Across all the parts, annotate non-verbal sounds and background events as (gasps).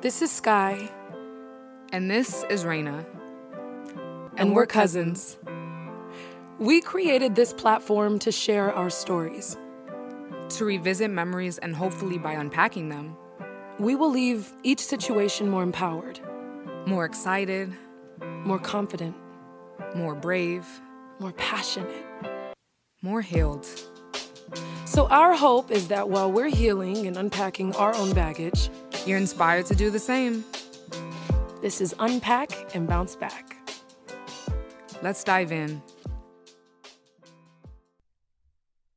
This is Sky, And this is Raina. and, we're cousins. We created this platform to share our stories. To revisit memories and hopefully by unpacking them, We will leave each situation more empowered, more excited, more confident, more brave, more passionate. more healed. So, our hope is that while we're healing and unpacking our own baggage, You're inspired to do the same. this is Unpack and Bounce Back. Let's dive in.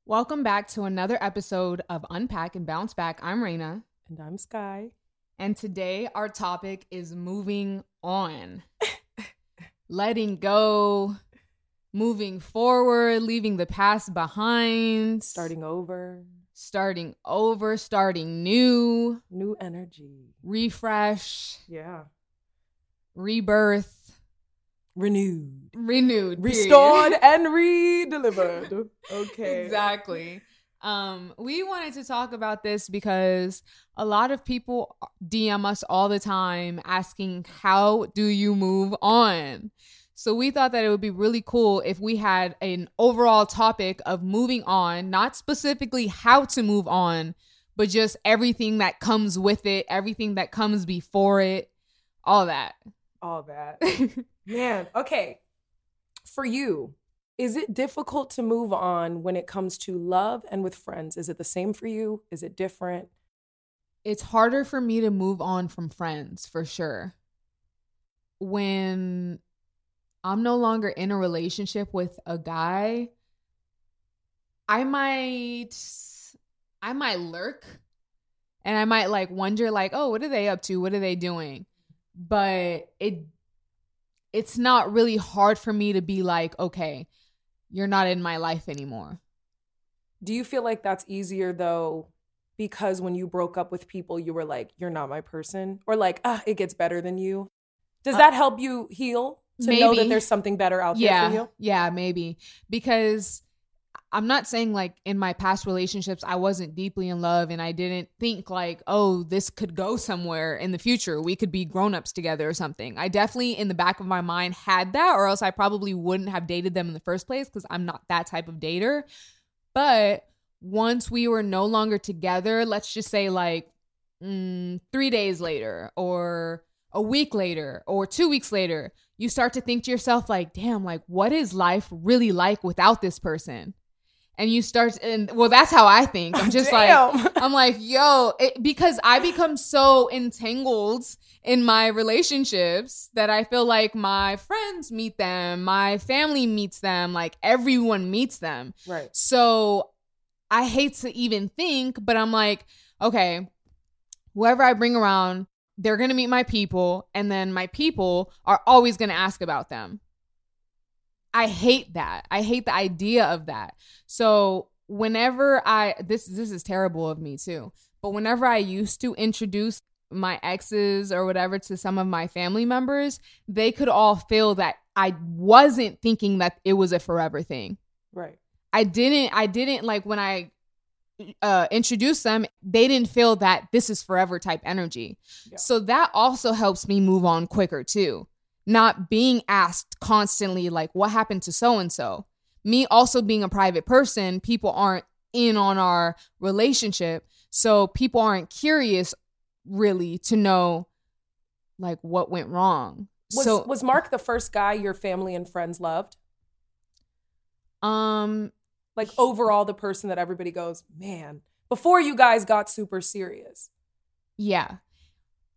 Welcome back to another episode of Unpack and Bounce Back. I'm Raina, And I'm Sky. and today our topic is moving on. (laughs) Letting go, moving forward, leaving the past behind, Starting over, starting over, starting new, new energy. refresh, Yeah. rebirth, Renewed, renewed, restored, (laughs) and re-delivered. Okay. exactly. Um, we wanted to talk about this because a lot of people DM us all the time asking, How do you move on? So we thought that it would be really cool if we had an overall topic of moving on, not specifically how to move on, but just everything that comes with it, everything that comes before it, all that. All that. (laughs) Man, okay. For you, is it difficult to move on when it comes to love and with friends? Is it the same for you? Is it different? it's harder for me to move on from friends for sure. When I'm no longer in a relationship with a guy, I might I might lurk and I might like wonder like, "Oh, what are they up to? What are they doing?" But it it's not really hard for me to be like, "Okay, you're not in my life anymore." Do you feel like that's easier though because when you broke up with people you were like you're not my person or like ah it gets better than you? Does Uh, that help you heal to know that maybe. there's something better out yeah, there for you? Yeah, maybe. Because I'm not saying like in my past relationships I wasn't deeply in love and I didn't think like, oh, this could go somewhere in the future. We could be grown-ups together or something. I definitely in the back of my mind had that or else I probably wouldn't have dated them in the first place cuz I'm not that type of dater. But once we were no longer together, let's just say like mm, 3 days later or a week later or 2 weeks later, you start to think to yourself like damn like what is life really like without this person? And you start and well that's how i think. I'm (laughs) just like (laughs) i'm like yo it, because i become so entangled in my relationships that i feel like my friends meet them my family meets them like everyone meets them. Right. so I hate to even think, but I'm like, okay, whoever I bring around, they're going to meet my people, and then my people are always going to ask about them. I hate that. I hate the idea of that. So whenever I this this is terrible of me too. But whenever I used to introduce my exes or whatever to some of my family members, they could all feel that I wasn't thinking that it was a forever thing. Right. I didn't I didn't like when I uh introduced them, they didn't feel that this is forever type energy. Yeah. So that also helps me move on quicker too. Not being asked constantly like what happened to so and so. Me also being a private person, people aren't in on our relationship, so people aren't curious really to know like what went wrong. Was so was Mark the first guy your family and friends loved? um Like overall the person that everybody goes, "Man, before you guys got super serious." Yeah.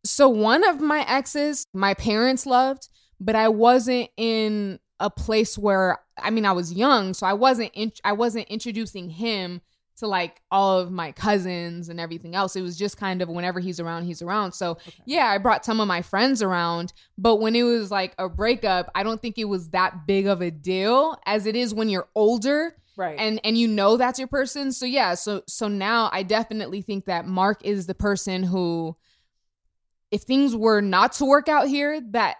So one of my exes, my parents loved, but I wasn't in a place where I mean I was young, so I wasn't in, I wasn't introducing him to like all of my cousins and everything else. It was just kind of whenever he's around, he's around. So yeah, I brought some of my friends around, but when it was like a breakup, I don't think it was that big of a deal as it is when you're older Right. and and you know that's your person so yeah so so now i definitely think that mark is the person who if things were not to work out here that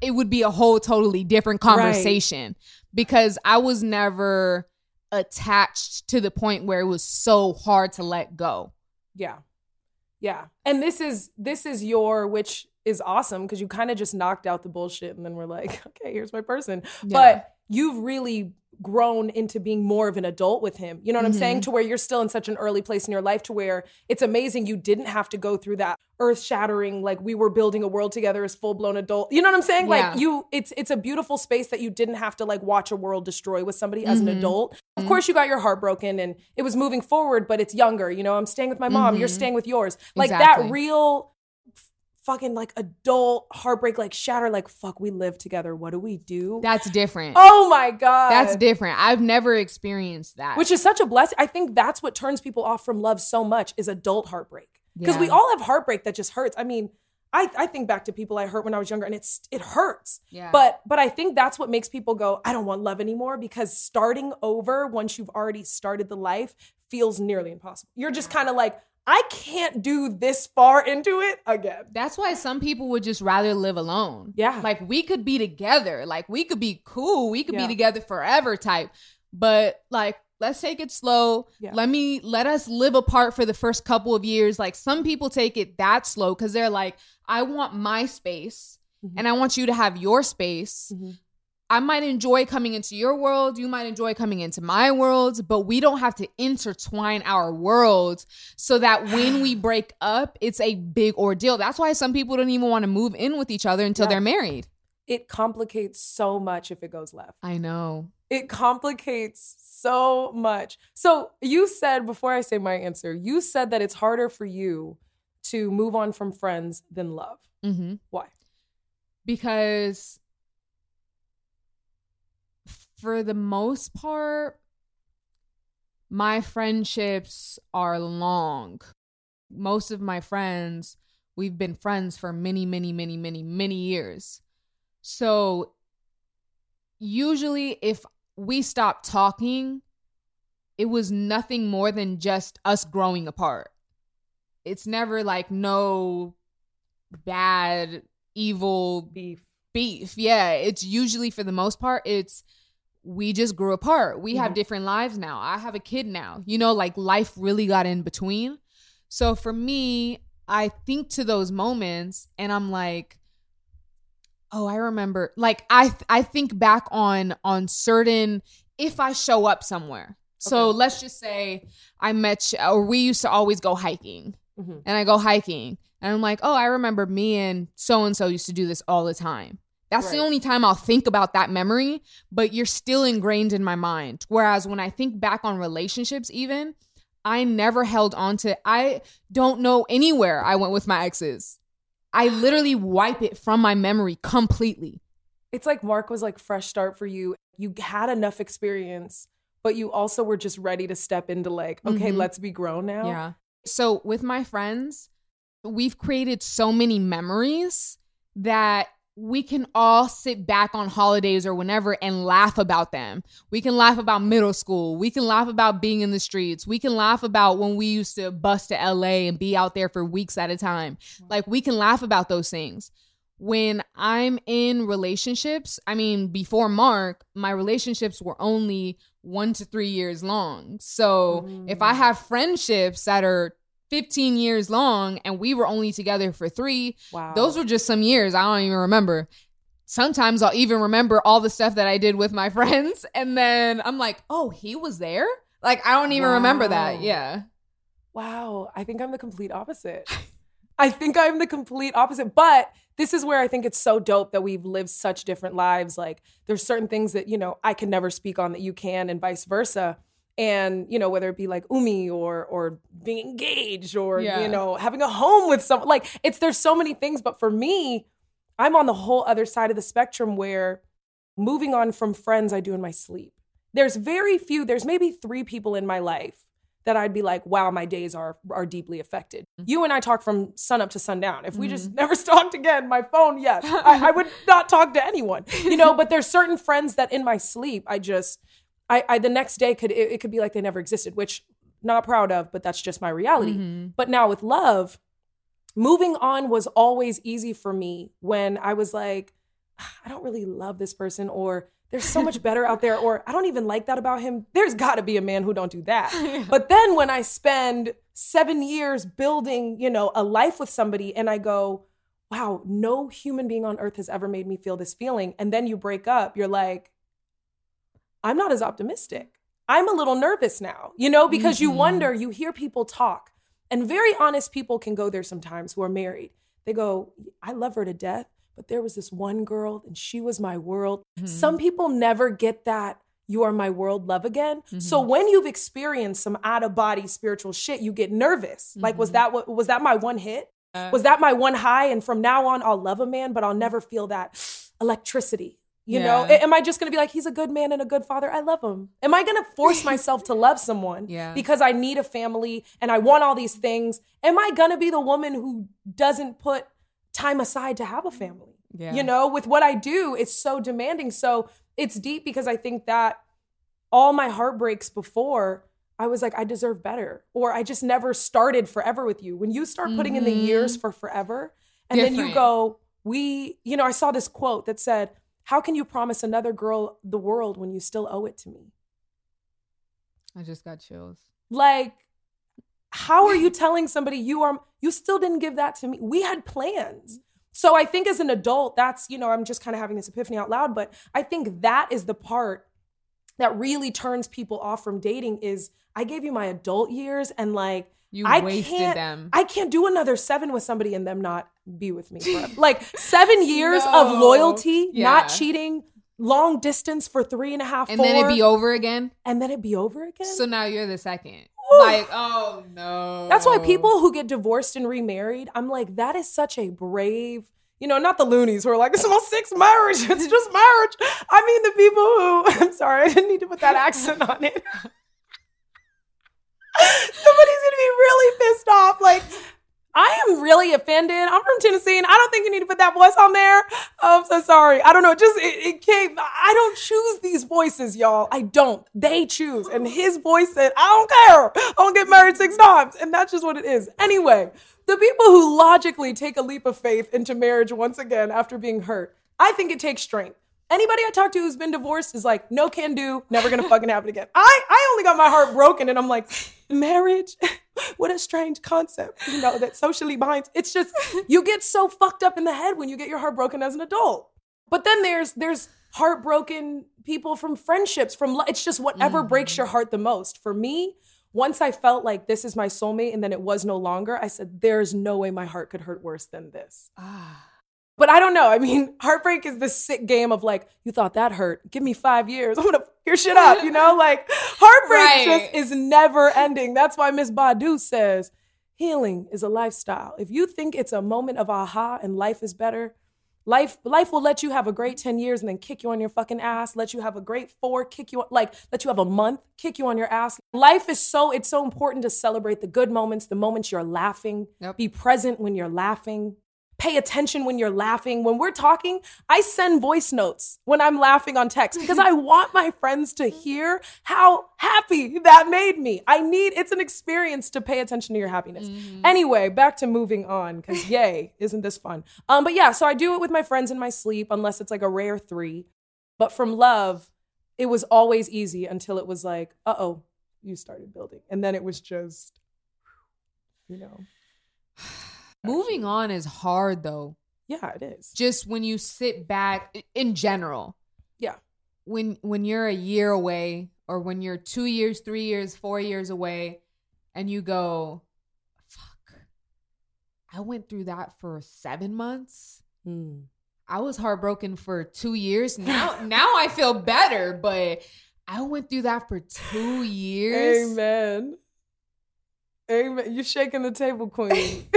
it would be a whole totally different conversation because i was never attached to the point where it was so hard to let go Yeah. Yeah. And this is this is your which is awesome because you kind of just knocked out the bullshit and then we're like, (laughs) okay, here's my person. Yeah. But you've really grown into being more of an adult with him. You know what I'm Mm-hmm. saying? To where you're still in such an early place in your life to where it's amazing you didn't have to go through that earth shattering like we were building a world together as full blown adult. You know what I'm saying? Yeah. Like you it's it's a beautiful space that you didn't have to like watch a world destroy with somebody as an Mhm. adult. Of course you got your heart broken and it was moving forward but it's younger. You know, I'm staying with my mom, you're Mhm. staying with yours. Like Exactly. that real fucking like adult heartbreak like shatter like fuck we live together. What do we do? That's different. oh my god. That's different. I've never experienced that. Which is such a blessing. I think that's what turns people off from love so much is adult heartbreak. Because we all have heartbreak that just hurts. I mean, I, I think back to people I hurt when I was younger and it's it hurts. yeah. But but I think that's what makes people go, I don't want love anymore because starting over once you've already started the life feels nearly impossible. You're just kind of like, I can't do this far into it again. That's why some people would just rather live alone. Yeah. Like we could be together. Like we could be cool. We could Yeah. be together forever type. But like let's take it slow. Yeah. Let me let us live apart for the first couple of years. Like some people take it that slow cuz they're like I want my space Mhm. and I want you to have your space. Mhm. I might enjoy coming into your world, you might enjoy coming into my world, but we don't have to intertwine our worlds so that when we (sighs) break up, it's a big ordeal. That's why some people don't even want to move in with each other until Yeah. they're married. It complicates so much if it goes left. I know. it complicates so much. So you said before I say my answer, you said that it's harder for you to move on from friends than love. hmm Why? Because for the most part, my friendships are long. Most of my friends, we've been friends for many, many, many, many, many years. So usually, if we stopped talking, it was nothing more than just us growing apart. It's never like no bad, evil Beef. beef. Yeah, it's usually for the most part, it's we just grew apart. We have Mhm. different lives now. I have a kid now. You know, like life really got in between. So for me, I think to those moments and I'm like, oh, I remember like I I think back on on certain if I show up somewhere. So Okay. let's just say I met you, or we used to always go hiking Mhm. and I go hiking and I'm like, oh, I remember me and so and so used to do this all the time. That's the only time I'll think about that memory, but you're still ingrained in my mind. Whereas when I think back on relationships, even, I never held on to, I don't know anywhere I went with my exes. I literally wipe it from my memory completely. It's like Mark was like fresh start for you. You had enough experience, but you also were just ready to step into like, okay, Mhm. let's be grown now. Yeah. So with my friends, we've created so many memories that we can all sit back on holidays or whenever and laugh about them. We can laugh about middle school. We can laugh about being in the streets. We can laugh about when we used to bus to LA and be out there for weeks at a time. Like we can laugh about those things. When I'm in relationships, I mean, before Mark, my relationships were only one to three years long. So if I Mm. have friendships that are 15 years long and we were only together for three, Wow. those were just some years I don't even remember. Sometimes I'll even remember all the stuff that I did with my (laughs) friends. And then I'm like, oh, he was there? Like, I don't even remember that. Yeah. Wow, I think I'm the complete opposite. I think I'm the complete opposite. But this is where I think it's so dope that we've lived such different lives. Like there's certain things that, you know, I can never speak on that you can and vice versa. And, you know, whether it be like Umi or or being engaged or, Yeah. you know, having a home with someone. Like it's there's so many things. But for me, I'm on the whole other side of the spectrum where moving on from friends I do in my sleep. There's very few, there's maybe three people in my life that I'd be like, wow, my days are are deeply affected. Mm-hmm. You and I talk from sun up to sundown. If we just mm-hmm. never (laughs) talked again, my phone, yes, (laughs) I, I would not talk to anyone. You know, but there's certain friends that in my sleep, I just, I, I the next day could it, it could be like they never existed, which not proud of, but that's just my reality. Mhm. But now with love, moving on was always easy for me when I was like, I don't really love this person, or there's so much (laughs) better out there, or I don't even like that about him. There's got to be a man who don't do that. (laughs) But then when I spend seven years building, you know, a life with somebody, and I go, wow, no human being on earth has ever made me feel this feeling. And then you break up, you're like, I'm not as optimistic. I'm a little nervous now, you know, because you Mhm. wonder, you hear people talk, and very honest people can go there sometimes who are married. They go, I love her to death, but there was this one girl and she was my world. Mhm. Some people never get that you are my world love again. So Mhm. when you've experienced some out of body spiritual shit, you get nervous. Like, was Mhm. that what was that my one hit? Uh, Was that my one high? And from now on, I'll love a man, but I'll never feel that (sniffs) electricity. You know, Yeah. A- am I just gonna be like, he's a good man and a good father? I love him. Am I gonna force (laughs) myself to love someone Yeah. because I need a family and I want all these things? Am I gonna be the woman who doesn't put time aside to have a family? yeah. You know, with what I do, it's so demanding. So it's deep because I think that all my heartbreaks before, I was like, I deserve better. Or I just never started forever with you. When you start putting in the years mm-hmm. for forever, and then you go, we, you know, I saw this quote that said, How can you promise another girl the world when you still owe it to me? I just got chills. Like, how are you (laughs) telling somebody you are, you still didn't give that to me? We had plans. So I think as an adult, that's, you know, I'm just kind of having this epiphany out loud, but I think that is the part that really turns people off from dating is I gave you my adult years and like, You I wasted them. I can't do another seven with somebody and them not be with me forever. (laughs) like seven years of loyalty, Yeah. not cheating, long distance for three and a half, and four, then it'd be over again. and then it'd be over again. So now you're the second. Woo. Like, oh no. That's why people who get divorced and remarried, I'm like, that is such a brave, you know, not the loonies who are like, it's my sixth marriage. (laughs) It's just marriage. I mean, the people who, (laughs) I'm sorry, I didn't need to put that accent on it. Really pissed off. Like, I am really offended. I'm from Tennessee, and I don't think you need to put that voice on there. I'm so sorry. I don't know. Just it, it came. I don't choose these voices, y'all. I don't. They choose. And his voice said, "I don't care. I don't get married six times," and that's just what it is. Anyway, the people who logically take a leap of faith into marriage once again after being hurt, I think it takes strength. Anybody I talk to who's been divorced is like, no can do, never gonna fucking happen again. I, I only got my heart broken and I'm like, marriage? (laughs) (laughs) what a strange concept, you know, that socially binds. It's just, (laughs) you get so fucked up in the head when you get your heart broken as an adult. But then there's, there's heartbroken people from friendships, from, it's just whatever breaks your heart the most. For me, once I felt like this is my soulmate and then it was no longer, I said, there's no way my heart could hurt worse than this. Ah. But I don't know. I mean, (laughs) heartbreak is this sick game of like, you thought that hurt. Give me five years. I'm gonna your shit up, you know? Like heartbreak Right. just is never ending. That's why Miss Badu says healing is a lifestyle. If you think it's a moment of aha and life is better, life life will let you have a great 10 years and then kick you on your fucking ass, let you have a great four, kick you like let you have a month, kick you on your ass. Life is so it's so important to celebrate the good moments, the moments you're laughing. Yep. Be present when you're laughing pay attention when you're laughing. When we're talking, I send voice notes when I'm laughing on text because I (laughs) want my friends to hear how happy that made me. I need it's an experience to pay attention to your happiness. Anyway, back to moving on cuz (laughs) yay, isn't this fun? Um but yeah, so I do it with my friends in my sleep unless it's like a rare 3. But from love, it was always easy until it was like, "Uh-oh, you started building." And then it was just you know. (sighs) (sighs) (sighs) Moving on is hard though. Yeah, it is. Just when you sit back in general. Yeah. When when you're a year away or when you're 2 years, 3 years, 4 years away and you go fuck. I went through that for 7 months. Mm. I was heartbroken for 2 years. (laughs) Now now I feel better, but I went through that for 2 years. Amen. Amen. You're shaking the table, queen. (laughs)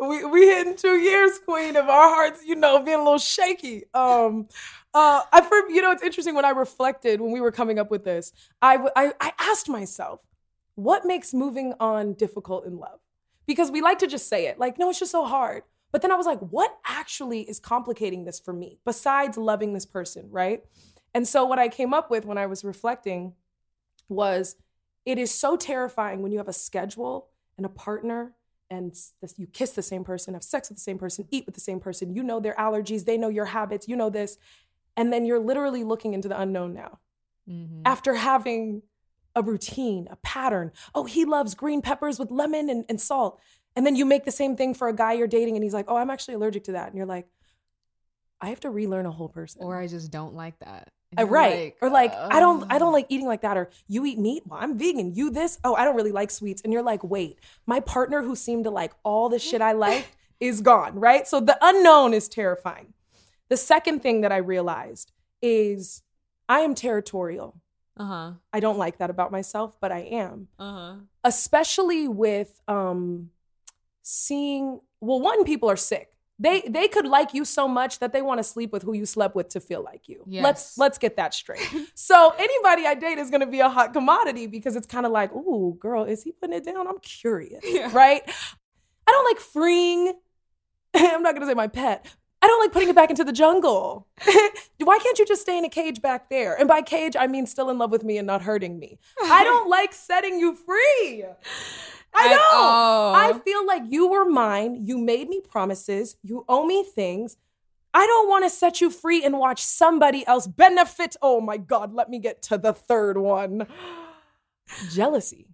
we we hitting two years, queen, of our hearts, you know, being a little shaky. Um, uh, I for you know, it's interesting when I reflected when we were coming up with this. I I, I asked myself, what makes moving on difficult in love? Because we like to just say it, like, no, it's just so hard. But then I was like, what actually is complicating this for me besides loving this person, right? And so what I came up with when I was reflecting was it is so terrifying when you have a schedule and a partner and this- you kiss the same person, have sex with the same person, eat with the same person, you know their allergies, they know your habits, you know this. And then you're literally looking into the unknown now Mhm. after having a routine, a pattern. Oh, he loves green peppers with lemon and, and salt. And then you make the same thing for a guy you're dating and he's like, oh, I'm actually allergic to that. And you're like, I have to relearn a whole person. Or I just don't like that. Uh, right. or like, I don't I don't like eating like that. Or you eat meat? Well, I'm vegan. You this? Oh, I don't really like sweets. And you're like, wait, my partner who seemed to like all the shit I (laughs) like is gone, right? So the unknown is terrifying. The second thing that I realized is I am territorial. Uh-huh. I don't like that about myself, but I am. Uh-huh. Especially with um seeing well, one, people are sick. They they could like you so much that they want to sleep with who you slept with to feel like you. Yes. Let's let's get that straight. (laughs) so anybody I date is gonna be a hot commodity because it's kind of like, ooh, girl, is he putting it down? I'm curious, Yeah. right? I don't like freeing. (laughs) I'm not gonna say my pet. I don't like putting it back into the jungle. (laughs) Why can't you just stay in a cage back there? And by cage, I mean still in love with me and not hurting me. I don't like setting you free. I know. all. I feel like you were mine. You made me promises. You owe me things. I don't want to set you free and watch somebody else benefit. Oh my God, let me get to the third one (gasps) jealousy.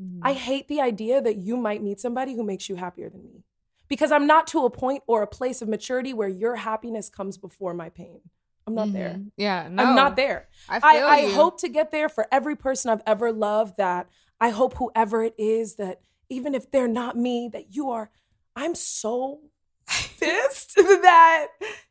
Mm-hmm. I hate the idea that you might meet somebody who makes you happier than me because I'm not to a point or a place of maturity where your happiness comes before my pain. I'm not there. Mhm. Yeah, no. I'm not there. I, I, I hope to get there for every person I've ever loved. That I hope whoever it is that even if they're not me, that you are. I'm so (laughs) pissed (laughs) that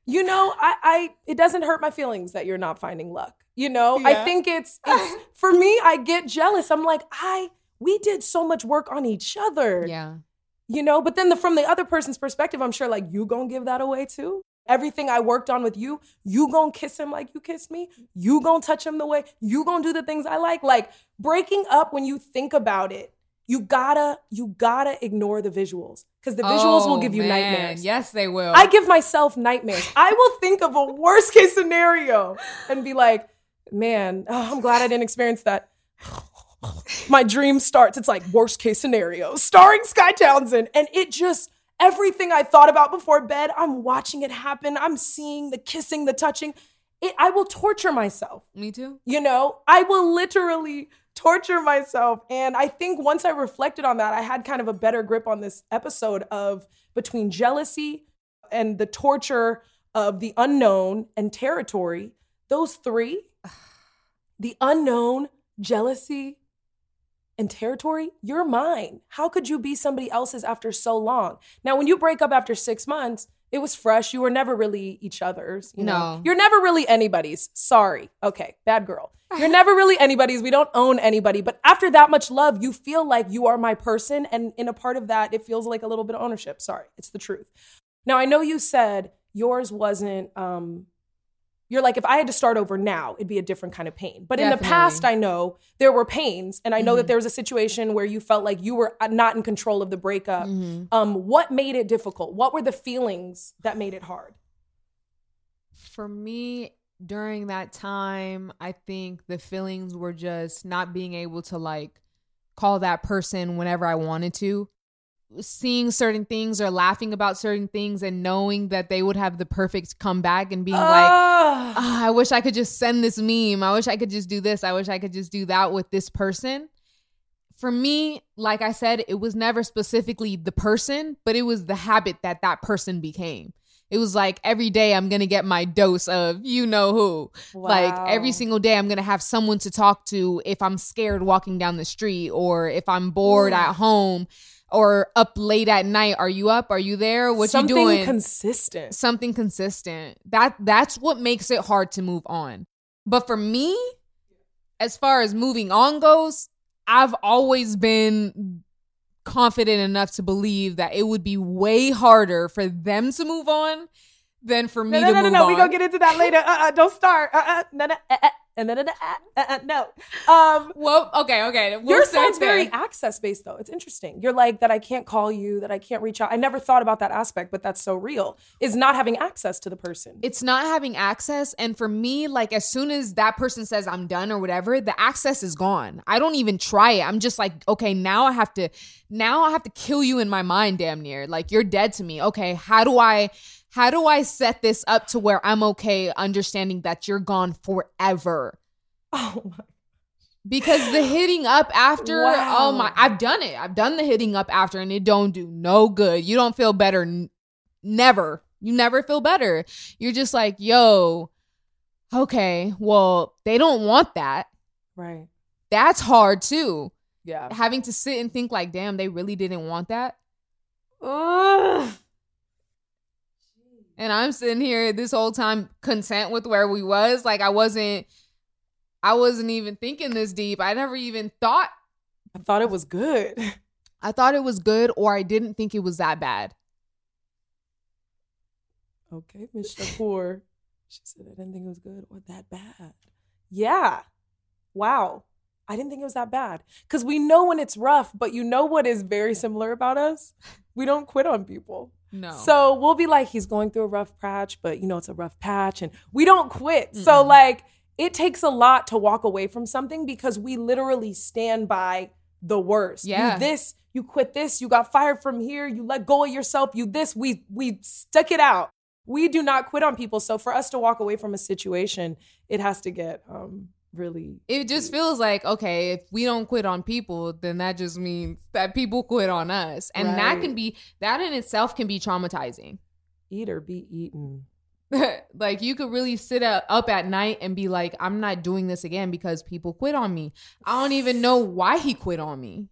you know I, I it doesn't hurt my feelings that you're not finding luck. You know, I think it's (laughs) it's for me. I get jealous. I'm like I we did so much work on each other Yeah. you know but then the, from the other person's perspective i'm sure like you gonna give that away too everything i worked on with you you gonna kiss him like you kiss me you gonna touch him the way you gonna do the things i like like breaking up when you think about it you gotta you gotta ignore the visuals because the visuals will Oh, give you man. nightmares Yes, they will. I give myself nightmares. I will think of a worst case scenario and be like, man, oh, I'm glad I didn't experience that. My dream starts. It's like worst case scenario, starring Sky Townsend. And it just, everything I thought about before bed, I'm watching it happen. I'm seeing the kissing, the touching. It, I will torture myself. Me too. You know, I will literally torture myself. And I think once I reflected on that, I had kind of a better grip on this episode of between jealousy and the torture of the unknown and territory. Those three, (sighs) the unknown, jealousy, and territory, you're mine. How could you be somebody else's after so long? Now, when you break up after six months, it was fresh. You were never really each other's. You know? No. You're never really anybody's. Sorry. Okay, bad girl. You're never really anybody's. We don't own anybody. But after that much love, you feel like you are my person. And in a part of that, it feels like a little bit of ownership. Sorry, it's the truth. Now, I know you said yours wasn't, um, you're like, if I had to start over now, it'd be a different kind of pain. But in the past, I know there were pains. And I know that Mhm. there was a situation where you felt like you were uh, not in control of the breakup. Mhm. Um, what made it difficult? What were the feelings that made it hard? For me, during that time, I think the feelings were just not being able to like call that person whenever I wanted to. Seeing certain things or laughing about certain things and knowing that they would have the perfect comeback and being like. "Ah, I wish I could just send this meme. I wish I could just do this. I wish I could just do that with this person. For me, like I said, it was never specifically the person, but it was the habit that that person became. It was like every day I'm going to get my dose of you know who. Like every single day I'm going to have someone to talk to if I'm scared walking down the street or if I'm bored Ooh. at home or up late at night. Are you up? Are you there? What Something you doing? Something consistent. something consistent. That that's what makes it hard to move on. But for me, as far as moving on goes, I've always been confident enough to believe that it would be way harder for them to move on than for me No, no, to no, no, move no. on. We gonna get into that later. Uh, uh don't start. Uh, uh, no, no, uh, uh, uh, then no, no, uh, uh, uh, no. Um, well, okay, okay. We'll Yours sounds very access based, though. It's interesting. You're like that. I can't call you. That I can't reach out. I never thought about that aspect, but that's so real. Is not having access to the person. it's not having access and for me like as soon as that person says i'm done or whatever the access is gone i don't even try it i'm just like okay now i have to now i have to kill you in my mind damn near like you're dead to me okay how do i how do i set this up to where i'm okay understanding that you're gone forever oh my. because the hitting up after oh Wow. oh my i've done it i've done the hitting up after and it don't do no good you don't feel better n- never you never feel better you're just like yo okay well they don't want that Right. that's hard too Yeah. having to sit and think like damn they really didn't want that Ugh. And i'm sitting here this whole time content with where we was like i wasn't i wasn't even thinking this deep i never even thought I thought it was good. i thought it was good or i didn't think it was that bad Okay, Miss Shakur. She said I didn't think it was good or that bad. Yeah. Wow. I didn't think it was that bad. Because we know when it's rough, but you know what is very similar about us? We don't quit on people. No So we'll be like, he's going through a rough patch, but you know, it's a rough patch, and we don't quit. So, Mm-mm. like, it takes a lot to walk away from something because we literally stand by the worst. Yeah. You this, you quit this, you got fired from here, you let go of yourself, you this, we we stuck it out. We do not quit on people. So for us to walk away from a situation, it has to get um really it just feels like okay if we don't quit on people then that just means that people quit on us. And that can be that in itself can be traumatizing. Eat or be eaten. (laughs) like you could really sit up, at night and be like i'm not doing this again because people quit on me. I don't even know why he quit on me.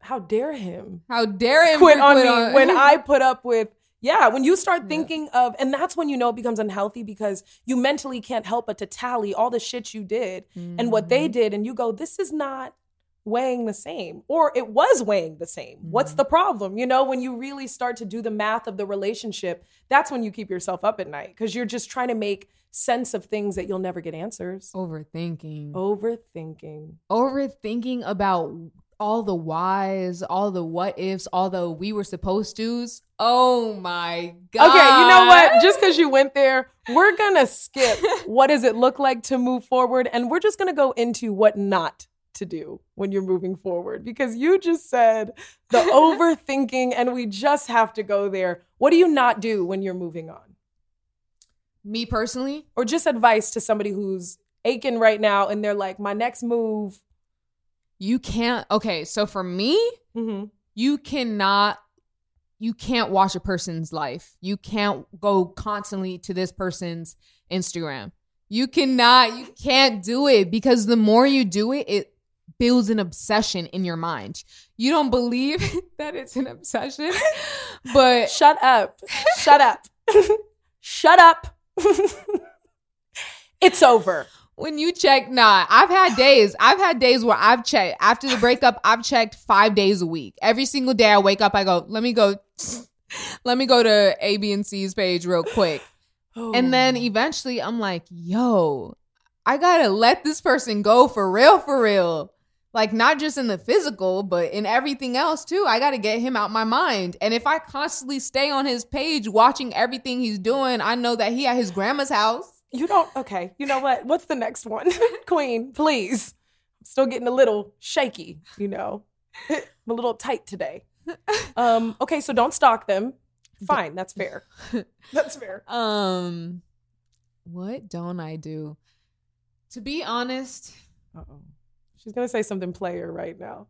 How dare him? how dare him quit to on me on- when (laughs) I put up with yeah, when you start Yeah. thinking of and that's when you know it becomes unhealthy because you mentally can't help but to tally all the shit you did and what they Mhm. did and you go this is not weighing the same or it was weighing the same. What's Mhm. the problem? You know, when you really start to do the math of the relationship, that's when you keep yourself up at night cuz you're just trying to make sense of things that you'll never get answers. overthinking Overthinking. overthinking about all the whys, all the what ifs, all the we were supposed to's. Oh my god. Okay, you know what? Just because you went there, we're gonna skip (laughs) what does it look like to move forward, and we're just gonna go into what not to do when you're moving forward because you just said the (laughs) overthinking, and we just have to go there. What do you not do when you're moving on? me personally, Or just advice to somebody who's aching right now and they're like, my next move. You can't okay, so for me, hmm you cannot you can't watch a person's life. You can't go constantly to this person's Instagram. You cannot, you can't do it because the more you do it, it builds an obsession in your mind. You don't believe (laughs) that it's an obsession, (laughs) but Shut up. Shut up. (laughs) Shut up. it's over. When you check, nah, I've had days. I've had days where I've checked after the breakup. I've checked five days a week. Every single day I wake up, I go, let me go, (laughs) let me go to A, B, and C's page real quick. Oh. And then Oh. eventually I'm like, yo, I gotta let this person go for real, for real. Like, not just in the physical, but in everything else too. I gotta get him out my mind. And if I constantly stay on his page watching everything he's doing, I know that he at his grandma's house. You don't. Okay. You know what? What's the next one? (laughs) Queen, please. I'm still getting a little shaky, you know. (laughs) I'm a little tight today. (laughs) Um, okay, so don't stalk them. Fine, that's fair. That's fair. Um, what don't I do? To be honest, Uh-oh. She's gonna say something player right now.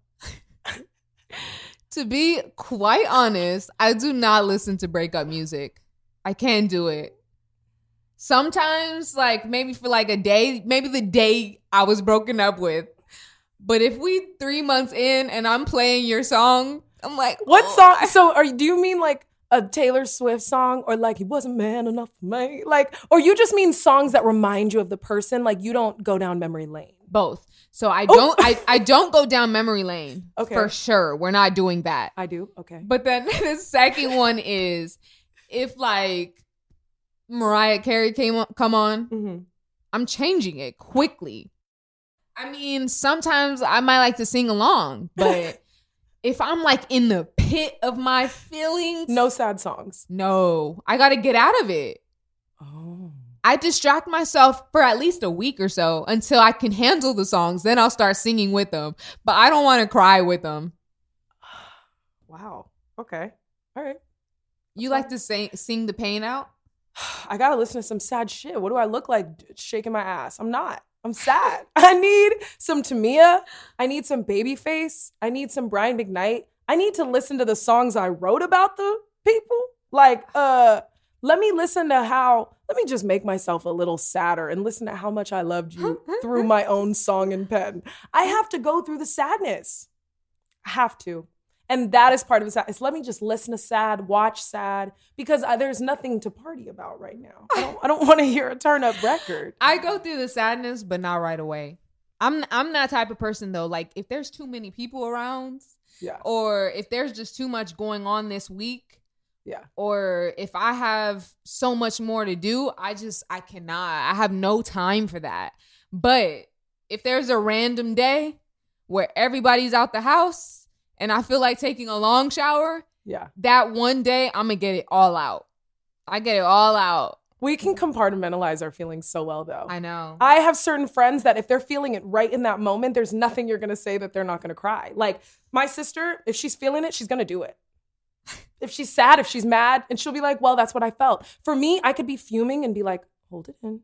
to be quite honest, I do not listen to breakup music. I can't do it. Sometimes, like maybe for like a day, maybe the day I was broken up with. But if we three months in and I'm playing your song, I'm like, What oh, song? I- (laughs) So, are do you mean like a Taylor Swift song, or like he wasn't man enough for me, like, or you just mean songs that remind you of the person? Like you don't go down memory lane. both. So I Oh. don't, I, I don't go down memory lane (laughs) Okay. for sure. We're not doing that. I do. Okay. But then (laughs) the second one is if like Mariah Carey came on, come on, hmm I'm changing it quickly. I mean, sometimes I might like to sing along, (laughs) but if I'm like in the pit of my feelings, No sad songs. no, I got to get out of it. Oh. I distract myself for at least a week or so until I can handle the songs. Then I'll start singing with them. But I don't want to cry with them. (sighs) Wow. Okay. All right. You like to sing sing the pain out? (sighs) I gotta listen to some sad shit. What do I look like shaking my ass? I'm not. I'm sad. (laughs) I need some Tamia. I need some Babyface. I need some Brian McKnight. I need to listen to the songs I wrote about the people. Like, uh, let me listen to how, let me just make myself a little sadder and listen to how much I loved you (laughs) through my own song and pen. I have to go through the sadness. I have to. And that is part of the sadness. Let me just listen to sad, watch sad, because uh, there's nothing to party about right now. I don't, I don't (laughs) want to hear a turn up record. I go through the sadness, but not right away. I'm I'm that type of person though. Like if there's too many people around, Yeah. or if there's just too much going on this week, Yeah. or if I have so much more to do, I just I cannot. I have no time for that. But if there's a random day where everybody's out the house and I feel like taking a long shower, Yeah. that one day I'm gonna get it all out. I get it all out. We can compartmentalize our feelings so well, though. I know. I have certain friends that if they're feeling it right in that moment, there's nothing you're gonna say that they're not gonna cry. Like my sister, if she's feeling it, she's gonna do it. (laughs) If she's sad, if she's mad, and she'll be like, well, that's what I felt. For me, I could be fuming and be like, hold it in,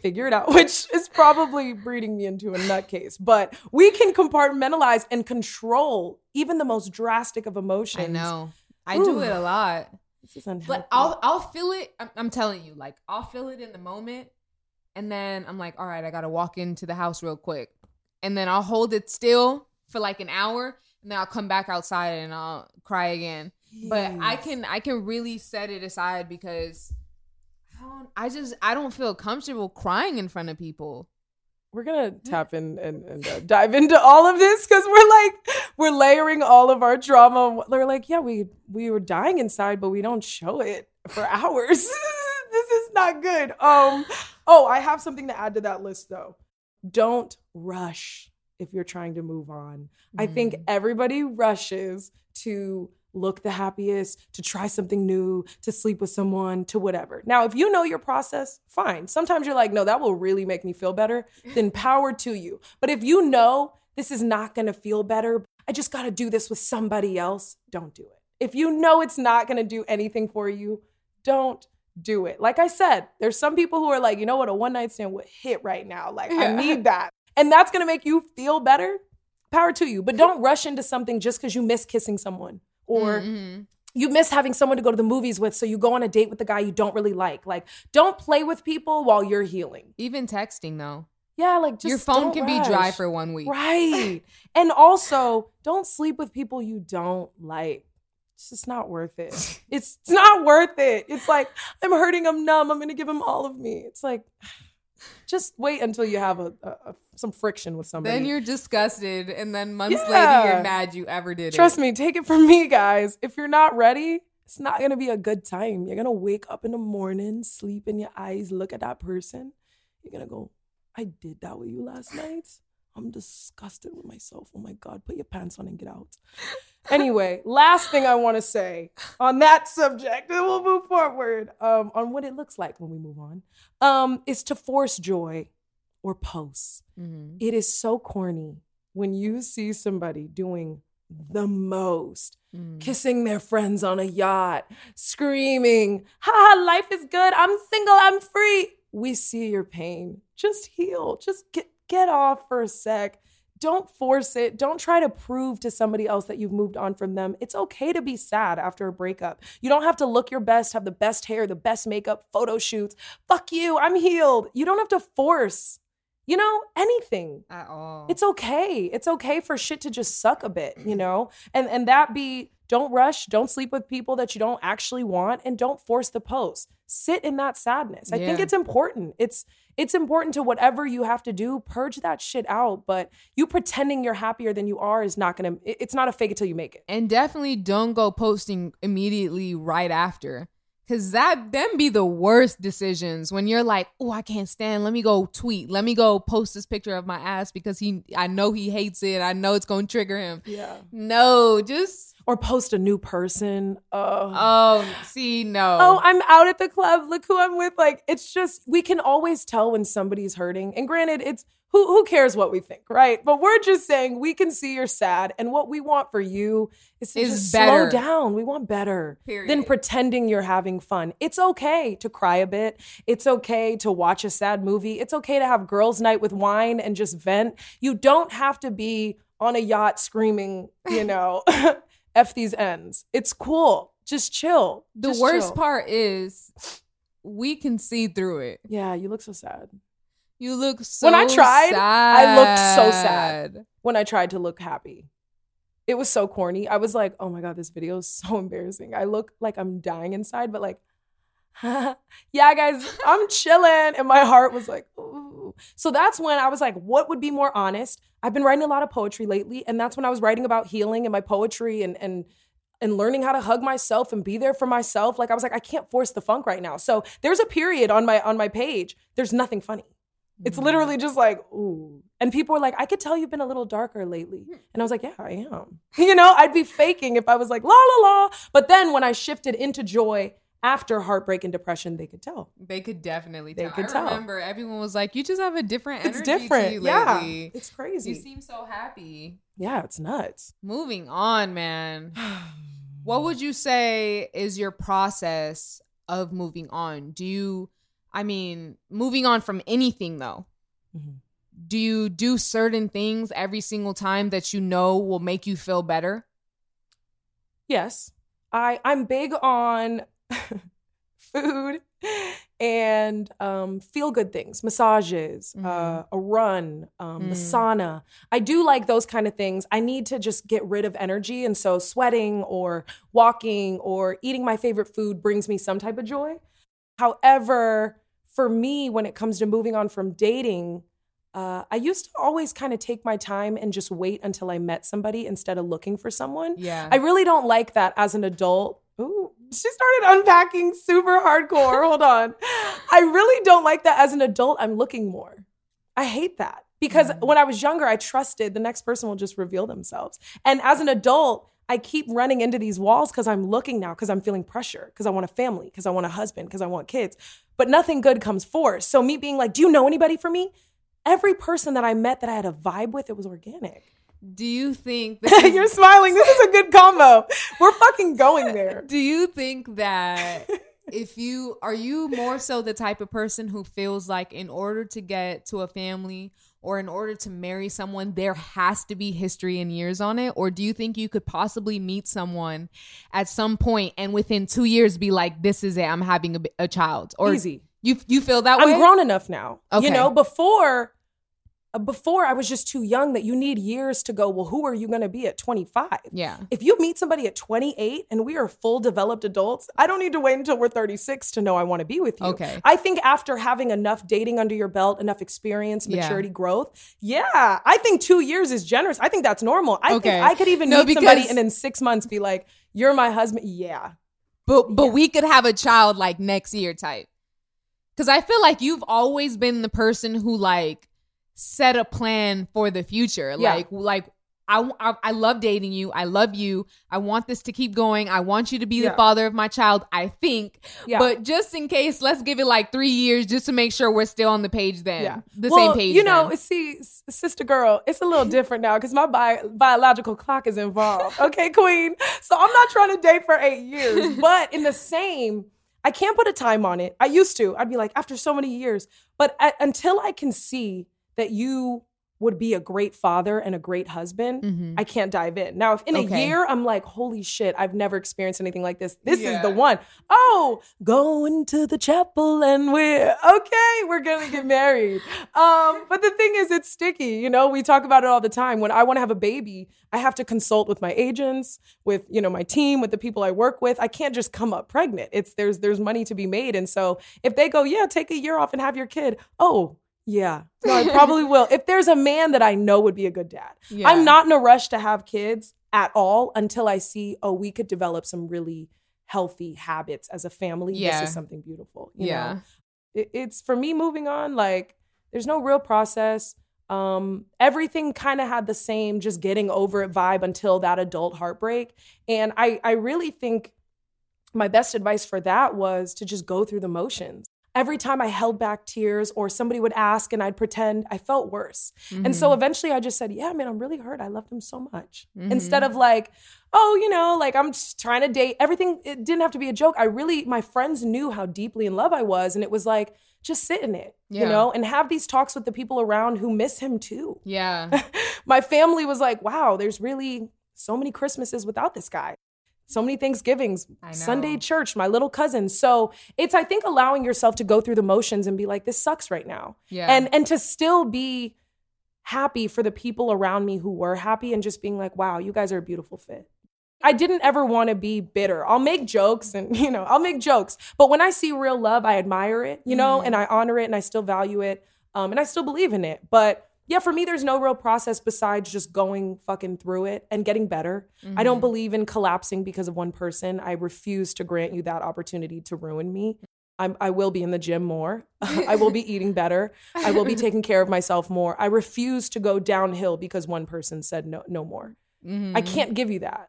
figure it out, (laughs) which is probably breeding me into a nutcase. But we can compartmentalize and control even the most drastic of emotions. I know. I do it a lot. This is unhealthy. But I'll I'll feel it. I'm, I'm telling you, like I'll feel it in the moment, and then I'm like, all right, I gotta walk into the house real quick, and then I'll hold it still for like an hour, and then I'll come back outside and I'll cry again. But I can I can really set it aside because don't. I just I don't feel comfortable crying in front of people. we're gonna tap in and, and uh, dive into all of this because we're like we're layering all of our trauma. They're like, yeah, we we were dying inside, but we don't show it for (laughs) hours. (laughs) this is not good. Um, oh, I have something to add to that list though. Don't rush if you're trying to move on. I think Mm. everybody rushes to look the happiest, to try something new, to sleep with someone, to whatever. Now, if you know your process, fine. Sometimes you're like, no, that will really make me feel better, then (laughs) power to you. But if you know this is not gonna feel better, I just gotta do this with somebody else, don't do it. If you know it's not gonna do anything for you, don't do it. Like I said, there's some people who are like, you know what, a one night stand would hit right now. Like, I need (laughs) that. And that's gonna make you feel better. Power to you. But don't rush into something just because you miss kissing someone or Mhm. you miss having someone to go to the movies with. So you go on a date with the guy you don't really like. Like, don't play with people while you're healing. even texting though, Yeah, like just your phone can be dry for one week. Right. (laughs) and also, don't sleep with people you don't like. It's just not worth it. It's, (laughs) it's not worth it. It's like, I'm hurting, I'm numb, I'm gonna give him all of me. It's like, just wait until you have a, a, some friction with somebody. Then you're disgusted, and then months later you're mad you ever did Trust it. me, take it from me, guys. If you're not ready, it's not gonna be a good time. You're gonna wake up in the morning, sleep in your eyes, look at that person. You're gonna go, I did that with you last night. I'm disgusted with myself. Oh my God, put your pants on and get out. Anyway, (laughs) last thing I wanna say on that subject, and we'll move forward um, on what it looks like when we move on, um, is to force joy or post. Mhm. It is so corny when you see somebody doing the most, Mhm. kissing their friends on a yacht, screaming, ha, life is good. I'm single. I'm free. We see your pain. Just heal. Just get, get off for a sec. Don't force it. Don't try to prove to somebody else that you've moved on from them. It's okay to be sad after a breakup. You don't have to look your best, have the best hair, the best makeup, photo shoots. Fuck you. I'm healed. You don't have to force, you know, anything At all. it's okay it's okay for shit to just suck a bit you know and and that be don't rush don't sleep with people that you don't actually want and don't force the post sit in that sadness i think it's important it's it's important to whatever you have to do purge that shit out but you pretending you're happier than you are is not gonna it's not a fake it till you make it and definitely don't go posting immediately right after. Cause that them be the worst decisions when you're like, oh, I can't stand. Let me go tweet. Let me go post this picture of my ass because he, I know he hates it. I know it's gonna trigger him. yeah No, just or post a new person oh oh, see, no. oh, I'm out at the club. Look who I'm with. Like, it's just, we can always tell when somebody's hurting. And granted, it's who who cares what we think, right? But we're just saying we can see you're sad, and what we want for you is to Is just better. slow down. We want better than pretending you're having fun. It's okay to cry a bit. It's okay to watch a sad movie. It's okay to have girls' night with wine and just vent. You don't have to be on a yacht screaming, you (laughs) know, (laughs) f these ends. It's cool. Just chill. The Just worst chill. part is we can see through it. Yeah, you look so sad. You look so sad. When I tried, sad. I looked so sad. when I tried to look happy. It was so corny. I was like, oh my God, this video is (laughs) so embarrassing. I look like I'm dying inside, but like, (laughs) yeah, guys, I'm chilling. And my heart was like, ooh. So that's when I was like, what would be more honest? I've been writing a lot of poetry lately. And that's when I was writing about healing and my poetry and, and, and learning how to hug myself and be there for myself. Like I was like, I can't force the funk right now. So there's a period on my on my page. There's nothing funny. It's mm-hmm. literally just like, ooh. And people were like, I could tell you've been a little darker lately. Hmm. And I was like, yeah, I am. (laughs) You know, I'd be faking if I was like, la, la, la. But then when I shifted into joy after heartbreak and depression, they could tell. They could definitely They tell. could I tell. remember everyone was like, "You just have a different energy It's different. yeah. It's crazy. You seem so happy." yeah, it's nuts. Moving on, man. (sighs) What would you say is your process of moving on? Do you, I mean, moving on from anything though, Mhm. do you do certain things every single time that you know will make you feel better? Yes. I I'm big on (laughs) food and um, feel good things, massages, uh, a run, um, the Mm. sauna. I do like those kind of things. I need to just get rid of energy. And so sweating or walking or eating my favorite food brings me some type of joy. However, for me, when it comes to moving on from dating, uh, I used to always kind of take my time and just wait until I met somebody instead of looking for someone. Yeah. I really don't like that as an adult. Ooh, she started unpacking super hardcore. (laughs) Hold on. I really don't like that as an adult. I'm looking more. I hate that because Mhm. when I was younger, I trusted the next person will just reveal themselves. And as an adult, I keep running into these walls because I'm looking now, because I'm feeling pressure, because I want a family, because I want a husband, because I want kids. But nothing good comes forth. So me being like, do you know anybody for me? Every person that I met that I had a vibe with, it was organic. do you think (laughs) is- You're smiling. This is a good combo. We're fucking going there. (laughs) Do you think that if you are you more so the type of person who feels like in order to get to a family or in order to marry someone there has to be history and years on it or do you think you could possibly meet someone at some point and within 2 years be like this is it I'm having a child or Easy. you you feel that way I'm grown enough now. Okay. You know, before Uh, before I was just too young that you need years to go, well, who are you going to be at 25? Yeah. If you meet somebody at 28 and we are full developed adults, I don't need to wait until we're 36 to know I want to be with you. Okay. I think after having enough dating under your belt, enough experience, Yeah. maturity, growth, yeah, I think two years is generous. I think that's normal. I Okay. think I could even No, meet somebody and in six months be like, you're my husband. Yeah. But but Yeah. we could have a child like next year type. Cuz I feel like you've always been the person who like set a plan for the future. Yeah. Like like I, I I love dating you. I love you. I want this to keep going. I want you to be Yeah. the father of my child. I think. Yeah. But just in case, let's give it like 3 years just to make sure we're still on the page then. Yeah. The well, same page You know, then. see, sister girl, it's a little different now because my bi- biological clock is involved. (laughs) Okay, queen. So I'm not trying to date for eight years, but in the same, I can't put a time on it. I used to. I'd be like, after so many years, but until I can see that you would be a great father and a great husband, Mhm. I can't dive in. Now, if in a year I'm like, holy shit, I've never experienced anything like this. This is the one. Oh, going to the chapel and we're okay, we're gonna get married. Um, but the thing is, it's sticky. You know, we talk about it all the time. When I want to have a baby, I have to consult with my agents, with you know my team, with the people I work with. I can't just come up pregnant. It's there's there's money to be made, and so if they go, yeah, take a year off and have your kid. Oh. Yeah, (laughs) no, I probably will. If there's a man that I know would be a good dad, Yeah. I'm not in a rush to have kids at all until I see, oh, we could develop some really healthy habits as a family. Yeah. This is something beautiful. You Yeah. Know? It, it's for me moving on, like, there's no real process. Um, everything kind of had the same just getting over it vibe until that adult heartbreak. And I, I really think my best advice for that was to just go through the motions. Every time I held back tears or somebody would ask and I'd pretend, I felt worse. And so mm-hmm. eventually I just said, Yeah, man, I'm really hurt. I loved him so much. Mm-hmm. Instead of like, oh, you know, like I'm just trying to date. Everything, it didn't have to be a joke. I really, my friends knew how deeply in love I was. And it was like, just sit in it, Yeah. you know, and have these talks with the people around who miss him too. yeah. (laughs) my family was like, wow, there's really so many Christmases without this guy. So many Thanksgivings, Sunday church, my little cousin. So it's, I think, allowing yourself to go through the motions and be like, this sucks right now. Yeah. And and to still be happy for the people around me who were happy and just being like, wow, you guys are a beautiful fit. I didn't ever want to be bitter. I'll make jokes and, (laughs) you know, I'll make jokes. But when I see real love, I admire it, you know, Mhm. and I honor it and I still value it. Um, and I still believe in it. But yeah, for me, there's no real process besides just going fucking through it and getting better. I don't Mhm. believe in collapsing because of one person. I refuse to grant you that opportunity to ruin me. I'm, I will be in the gym more. (laughs) I will be (laughs) eating better. I will be taking care of myself more. I refuse to go downhill because one person said no, no more. Mhm. I can't give you that.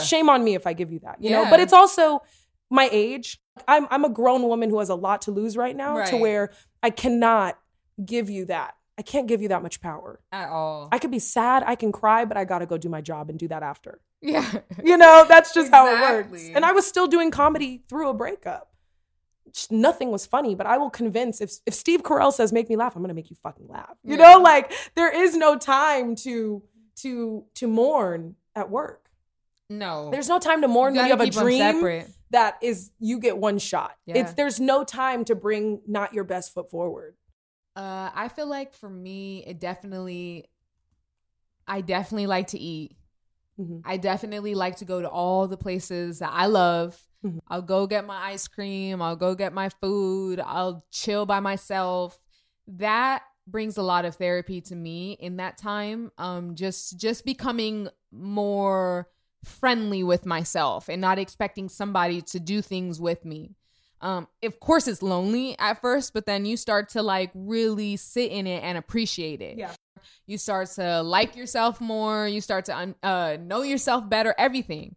Shame on me if I give you that, you know. But it's also my age. I'm I'm a grown woman who has a lot to lose right now, to where I cannot give you that. I can't give you that much power. at all. I could be sad, I can cry, but I got to go do my job and do that after. yeah. You know, that's just how it works. And I was still doing comedy through a breakup. Just Nothing was funny, but I will convince if if Steve Carell says make me laugh, I'm gonna make you fucking laugh. You Yeah. know, like there is no time to to to mourn at work. No. There's no time to mourn when you have a dream separate. that is you get one shot. Yeah. It's there's no time to bring not your best foot forward. Uh, I feel like for me, it definitely, I definitely like to eat. Mhm. I definitely like to go to all the places that I love. Mhm. I'll go get my ice cream. I'll go get my food. I'll chill by myself. That brings a lot of therapy to me in that time. Um, just just becoming more friendly with myself and not expecting somebody to do things with me. Um, of course, it's lonely at first, but then you start to like really sit in it and appreciate it. Yeah. You start to like yourself more. You start to un- uh, know yourself better. Everything,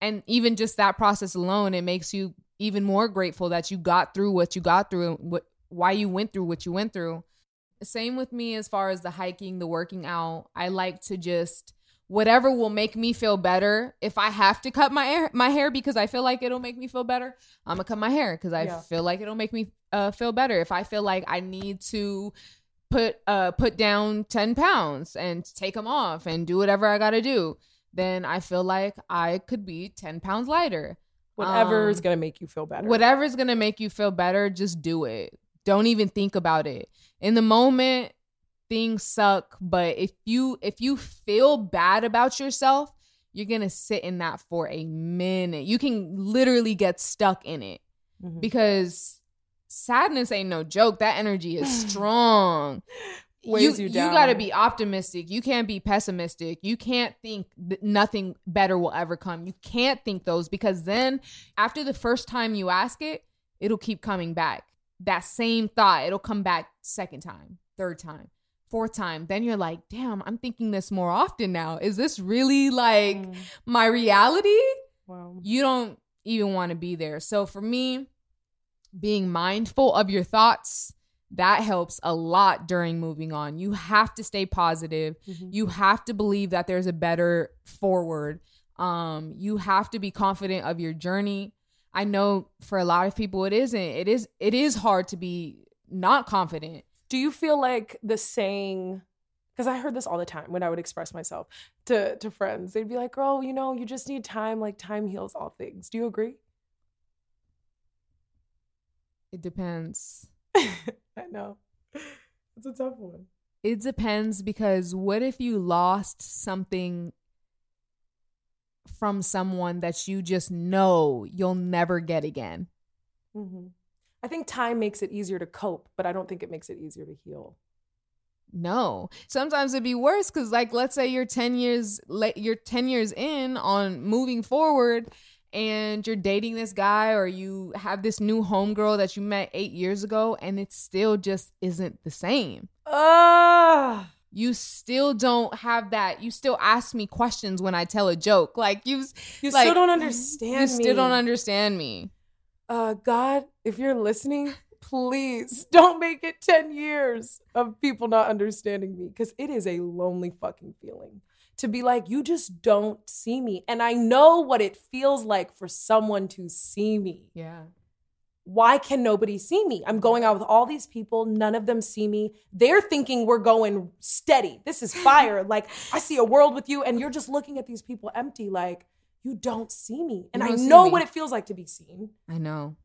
and even just that process alone, it makes you even more grateful that you got through what you got through, and what why you went through what you went through. Same with me as far as the hiking, the working out. I like to just whatever will make me feel better. If I have to cut my hair, my hair because I feel like it'll make me feel better, I'm gonna cut my hair because I Yeah. feel like it'll make me uh, feel better. If I feel like I need to put uh put down 10 pounds and take them off and do whatever I gotta do, then I feel like I could be 10 pounds lighter. Whatever is Um, gonna make you feel better. Whatever is gonna make you feel better, just do it. Don't even think about it. In the moment, things suck, but if you if you feel bad about yourself, you're gonna sit in that for a minute. You can literally get stuck in it Mhm. because sadness ain't no joke. That energy is (sighs) strong. You down. got to be optimistic. You can't be pessimistic. You can't think that nothing better will ever come. You can't think those because then after the first time you ask it, it'll keep coming back. That same thought, it'll come back second time, third time, fourth time. Then you're like, damn, I'm thinking this more often now. Is this really like Mm. my reality? Wow. you don't even want to be there. So for me, being mindful of your thoughts, that helps a lot during moving on. You have to stay positive. Mhm. You have to believe that there's a better forward. Um, you have to be confident of your journey. I know for a lot of people it isn't. It is it is hard to be not confident. Do you feel like the saying? Because I heard this all the time when I would express myself to to friends. They'd be like, "Girl, you know, you just need time. Like time heals all things." Do you agree? It depends. (laughs) I know. It's a tough one. It depends because what if you lost something from someone that you just know you'll never get again? hmm I think time makes it easier to cope, but I don't think it makes it easier to heal. No. Sometimes it'd be worse cuz like let's say you're 10 years late you're 10 years in on moving forward and you're dating this guy or you have this new homegirl that you met 8 years ago and it still just isn't the same. Ah, You still don't have that. You still ask me questions when I tell a joke. Like you you Like, still don't understand. you still don't understand me uh, God, if you're listening, please (laughs) don't make it 10 years of people not understanding me because it is a lonely fucking feeling to be like, you just don't see me. And I know what it feels like for someone to see me. Yeah. Why can nobody see me? I'm going out with all these people, none of them see me. They're thinking we're going steady. This is fire. (laughs) like, I see a world with you, and you're just looking at these people empty, like, you don't see me. And I know what it feels like to be seen. I know.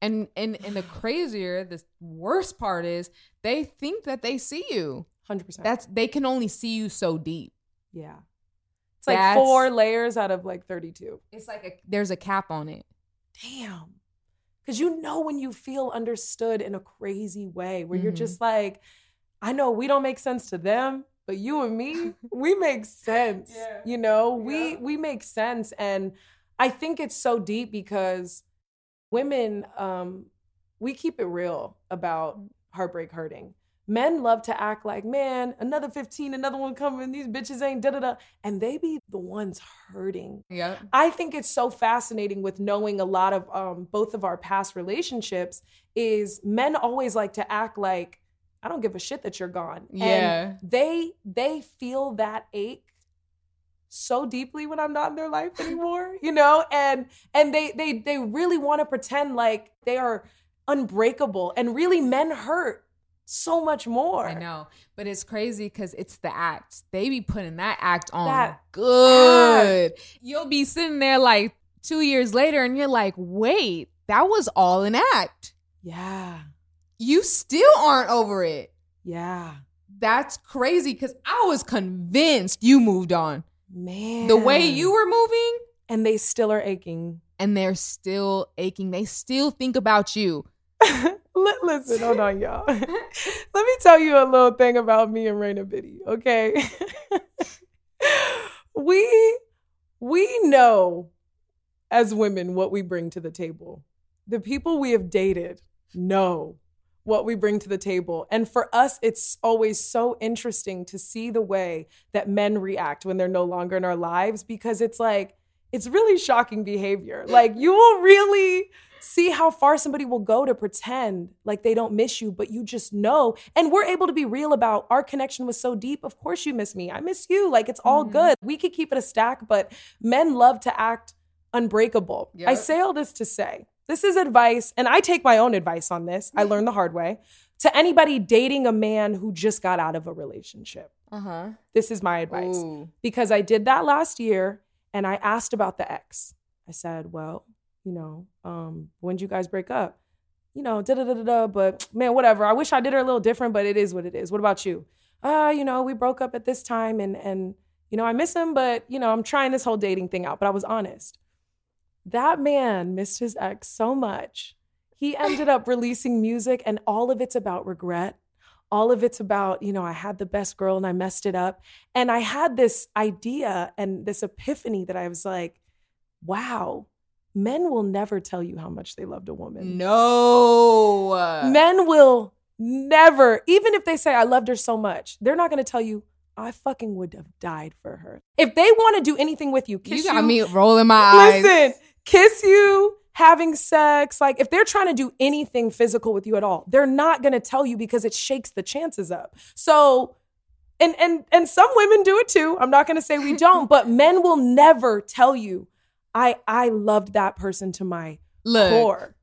And and and the crazier, the worst part is they think that they see you. 100%. That's they can only see you so deep. Yeah. It's like That's- four layers out of like 32. It's like a, there's a cap on it. Damn. Because you know when you feel understood in a crazy way where you're Mhm. just like, I know we don't make sense to them, but you and me, (laughs) we make sense. Yeah. You know, we Yeah. we make sense. And I think it's so deep because women, um, we keep it real about heartbreak hurting. Men love to act like, man, another 15, another one coming, these bitches ain't da da da. And they be the ones hurting. yeah I think it's so fascinating with knowing a lot of um, both of our past relationships is men always like to act like I don't give a shit that you're gone. Yeah. And they they feel that ache so deeply when I'm not in their life (laughs) anymore, you know? And and they they they really want to pretend like they are unbreakable and really men hurt so much more. I know, but it's crazy because it's the act. They be putting that act on That good. You'll be sitting there like two years later, and you're like, "Wait, that was all an act. Yeah. You still aren't over it." Yeah. That's crazy because I was convinced you moved on. Man. The way you were moving, and they still are aching. and they're still aching. They still think about you. (laughs) Listen, hold on, y'all. (laughs) Let me tell you a little thing about me and Raina Biddy, okay? (laughs) we we know as women what we bring to the table. The people we have dated know what we bring to the table. And for us, it's always so interesting to see the way that men react when they're no longer in our lives because it's like, it's really shocking behavior. Like, you will really see how far somebody will go to pretend like they don't miss you, but you just know. And we're able to be real about our connection was so deep. Of course, you miss me. I miss you. Like, it's all Mhm. good. We could keep it a stack, but men love to act unbreakable. I say all this to say this is advice, and I take my own advice on this. I learned the hard way. To anybody dating a man who just got out of a relationship, Uh huh. this is my advice because I did that last year and I asked about the ex. I said, well, you know, um, when did you guys break up? You know, da da da da da, but man, whatever. I wish I did her a little different, but it is what it is. What about you? Uh, you know, we broke up at this time and and you know, I miss him, but you know, I'm trying this whole dating thing out, but I was honest. That man missed his ex so much. He ended up releasing music and all of it's about regret. All of it's about, you know, I had the best girl and I messed it up. And I had this idea and this epiphany that I was like, wow, men will never tell you how much they loved a woman. No. Men will never, even if they say, I loved her so much, they're not going to tell you, I fucking would have died for her. If they want to do anything with you, kiss you you, got me rolling my eyes. listen, kiss you, having sex, like if they're trying to do anything physical with you at all, they're not going to tell you because it shakes the chances up. So, and and and some women do it too. I'm not going to say we (laughs) don't, but men will never tell you, I I loved that person to my Look. core.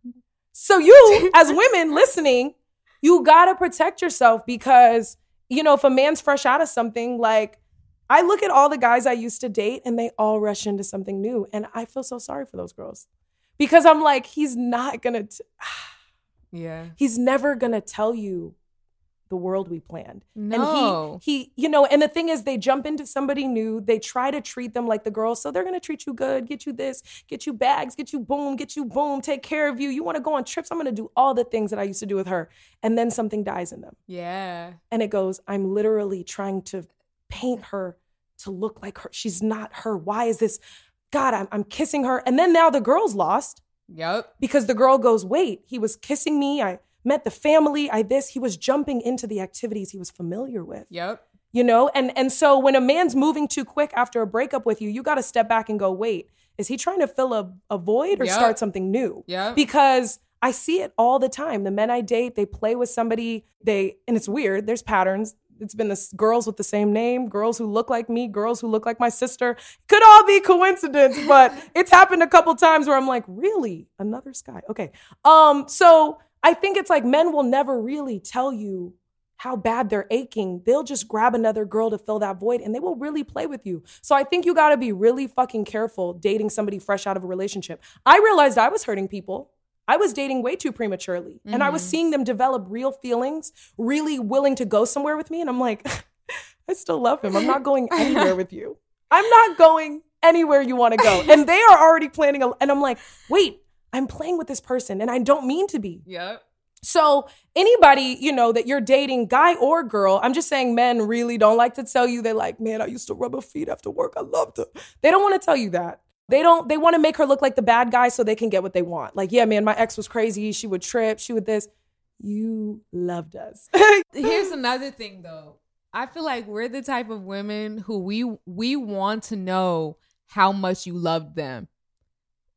So you, as women listening, you gotta protect yourself because you know if a man's fresh out of something, like I look at all the guys I used to date and they all rush into something new, and I feel so sorry for those girls because I'm like, he's not gonna, t- (sighs) Yeah. he's never gonna tell you the world we planned. No. And he, he, you know, and the thing is, they jump into somebody new. They try to treat them like the girls, so they're gonna treat you good, get you this, get you bags, get you boom, get you boom, take care of you. You want to go on trips? I'm gonna do all the things that I used to do with her, and then something dies in them, yeah. and it goes. I'm literally trying to paint her to look like her. She's not her. Why is this? God, I'm, I'm kissing her, and then now the girl's lost Yep. because the girl goes, wait, he was kissing me. I met the family. I this. He was jumping into the activities he was familiar with Yep. you know and and so when a man's moving too quick after a breakup with you you got to step back and go wait is he trying to fill a, a void or Yep. start something new? Yeah. because I see it all the time. The men I date, they play with somebody, they and it's weird. There's patterns. It's been the girls with the same name, girls who look like me, girls who look like my sister. Could all be coincidence, (laughs) but it's happened a couple times where I'm like, really? Another sky. Okay. Um, so I think it's like men will never really tell you how bad they're aching. They'll just grab another girl to fill that void and they will really play with you. So I think you got to be really fucking careful dating somebody fresh out of a relationship. I realized I was hurting people. I was dating way too prematurely and I was mm-hmm. seeing them develop real feelings, really willing to go somewhere with me. And I'm like, (laughs) I still love him. I'm not going (laughs) anywhere with you. I'm not going anywhere you want to go. And they are already planning. A, and I'm like, wait, I'm playing with this person and I don't mean to be. Yep. So anybody, you know, that you're dating, guy or girl, I'm just saying men really don't like to tell you they're like, man, I used to rub her feet after work. I loved her. They don't want to tell you that. They don't, they want to make her look like the bad guy so they can get what they want. Like, yeah, man, my ex was crazy. She would trip. She would this. You loved us. (laughs) Here's another thing though. I feel like we're the type of women who we we want to know how much you loved them.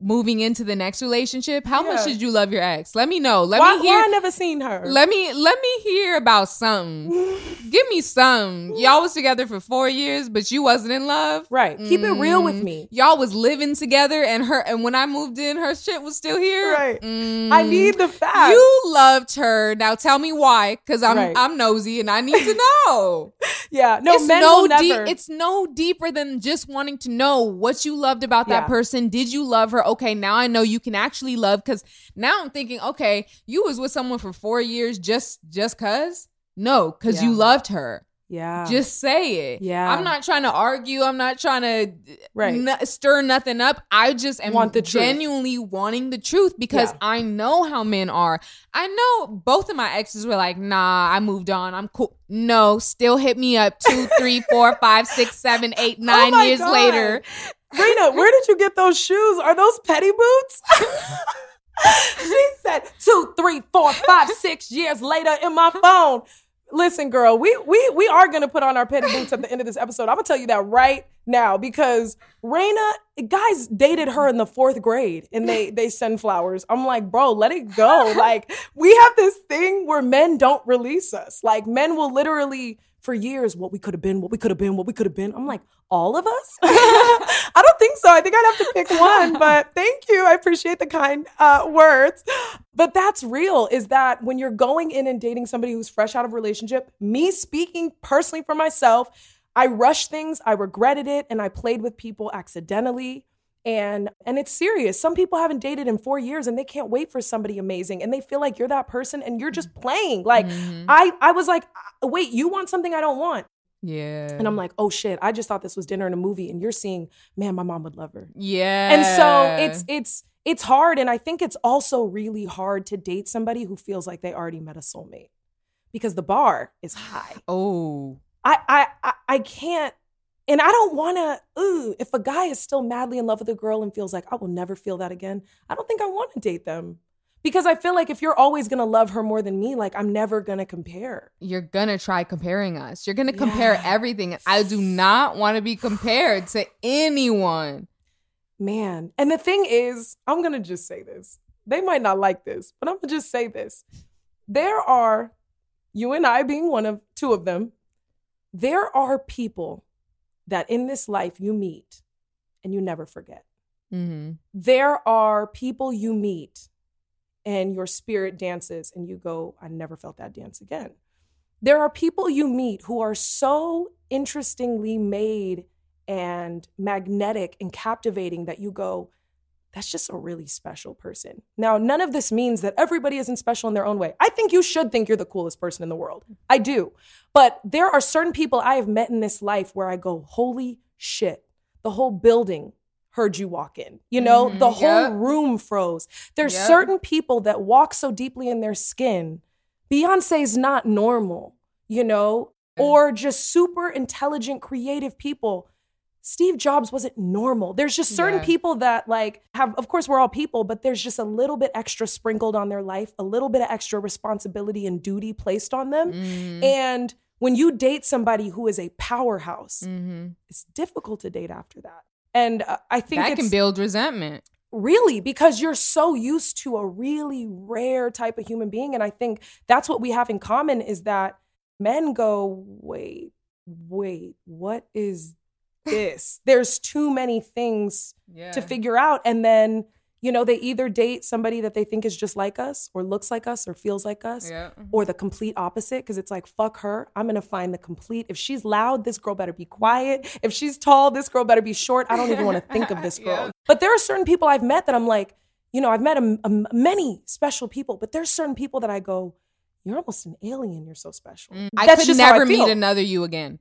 Moving into the next relationship, how much did you love your ex? Let me know. Let why, me hear why I never seen her? Let me let me hear about something. (laughs) Give me some. Y'all was together for four years, but you wasn't in love. right. Keep it real with Mm. me. Y'all was living together, and her and when I moved in, her shit was still here. Right. Mm. I need the facts. You loved her. Now tell me why, because I'm Right. I'm nosy and I need to (laughs) know. yeah. No, it's men no will deep. never. It's no deeper than just wanting to know what you loved about that Yeah. person. Did you love her? Okay, now I know you can actually love. Because now I'm thinking, okay, you was with someone for four years just just cause. No, because you loved her. yeah. Just say it. Yeah. I'm not trying to argue. I'm not trying to Right. n- stir nothing up. I just am Want the truth. genuinely wanting the truth because Yeah. I know how men are. I know both of my exes were like, nah, I moved on. I'm cool. No, still hit me up two, three, four, five, six, seven, eight, (laughs) oh nine Oh years God. later. Raina, where did you get those shoes? Are those petty boots? (laughs) she said two, three, four, five, six years later in my phone. Listen, girl, we we we are gonna put on our petty boots at the end of this episode. I'm gonna tell you that right now because Raina, guys dated her in the fourth grade and they they send flowers. I'm like, bro, let it go. Like we have this thing where men don't release us. Like men will literally for years what we could have been, what we could have been, what we could have been. I'm like, all of us? (laughs) (laughs) I don't think so. I think I'd have to pick one, (laughs) but thank you. I appreciate the kind uh, words. But that's real is that when you're going in and dating somebody who's fresh out of a relationship, me speaking personally for myself, I rushed things, I regretted it, and I played with people accidentally. And and it's serious. Some people haven't dated in 4 years and they can't wait for somebody amazing and they feel like you're that person and you're just playing. Like Mhm. I I was like, "Wait, you want something I don't want." yeah. And I'm like, "Oh shit, I just thought this was dinner and a movie and you're seeing, man, my mom would love her." yeah. And so it's it's it's hard and I think it's also really hard to date somebody who feels like they already met a soulmate because the bar is high. oh. I I I, I can't and I don't want to ooh if a guy is still madly in love with a girl and feels like I will never feel that again. I don't think I want to date them. Because I feel like if you're always going to love her more than me, like I'm never going to compare. you're gonna try comparing us. You're gonna compare Yeah. everything. I do not want to be compared to anyone. Man. And the thing is, I'm going to just say this. They might not like this, but I'm going to just say this. There are, you and I being one of two of them, there are people that in this life you meet and you never forget. Mm-hmm. There are people you meet and your spirit dances and you go, I never felt that dance again. There are people you meet who are so interestingly made and magnetic and captivating that you go, that's just a really special person. Now, none of this means that everybody isn't special in their own way. I think you should think you're the coolest person in the world. I do. But there are certain people I have met in this life where I go, holy shit, the whole building heard you walk in. You know, Mhm, the whole yep. room froze. There's Yep. certain people that walk so deeply in their skin. Beyonce's not normal, you know, Yeah. or just super intelligent, creative people. Steve Jobs wasn't normal. There's just certain Yeah. people that like have of course we're all people, but there's just a little bit extra sprinkled on their life, a little bit of extra responsibility and duty placed on them. Mm-hmm. And when you date somebody who is a powerhouse, Mm-hmm. it's difficult to date after that. And uh, I think that can build resentment. really because you're so used to a really rare type of human being. And I think that's what we have in common is that men go, wait, wait, what is this? There's too many things Yeah. to figure out. And then, you know, they either date somebody that they think is just like us or looks like us or feels like us Yeah. or the complete opposite because it's like fuck her i'm gonna find the complete if she's loud this girl better be quiet if she's tall this girl better be short i don't even want to think of this (laughs) girl Yeah. but there are certain people i've met that i'm like you know i've met a, a- many special people but there's certain people that i go you're almost an alien you're so special Mm. I could just how I never meet another you again.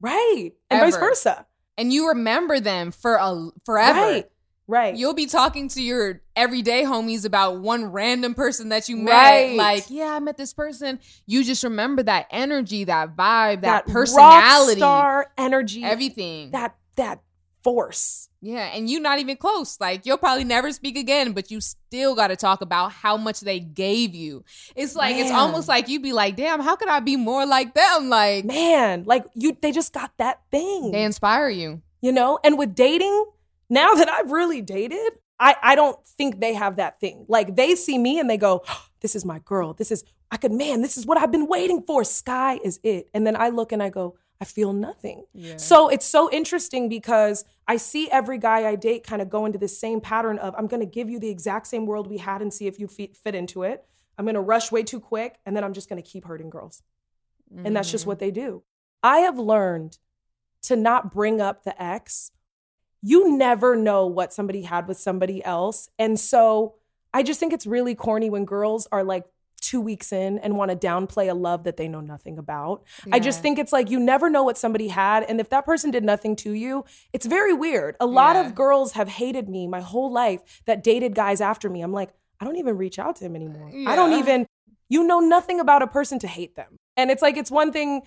right and vice versa And you remember them for a forever. right right You'll be talking to your everyday homies about one random person that you met. Right. Like, yeah, I met this person. You just remember that energy, that vibe, that, that personality, star energy everything. that that force yeah, and you not even close. Like, you'll probably never speak again, but you still got to talk about how much they gave you. It's like it's almost like you'd be like, "Damn, how could I be more like them?" Like, man like you they just got that thing they inspire you. you know and with dating now that i've really dated i i don't think they have that thing like they see me and they go (gasps) this is my girl this is i could man this is what i've been waiting for sky is it and then i look and i go i feel nothing Yeah. so it's so interesting because i see every guy i date kind of go into this same pattern of i'm going to give you the exact same world we had and see if you fit, fit into it i'm going to rush way too quick and then i'm just going to keep hurting girls and that's Mm-hmm. just what they do. I have learned to not bring up the ex. You never know what somebody had with somebody else. And so I just think it's really corny when girls are like two weeks in and want to downplay a love that they know nothing about. I just think it's like you never know what somebody had. And if that person did nothing to you, it's very weird. A lot Yeah. of girls have hated me my whole life that dated guys after me. I'm like, I don't even reach out to him anymore. I don't even, you know nothing about a person to hate them. And it's like, it's one thing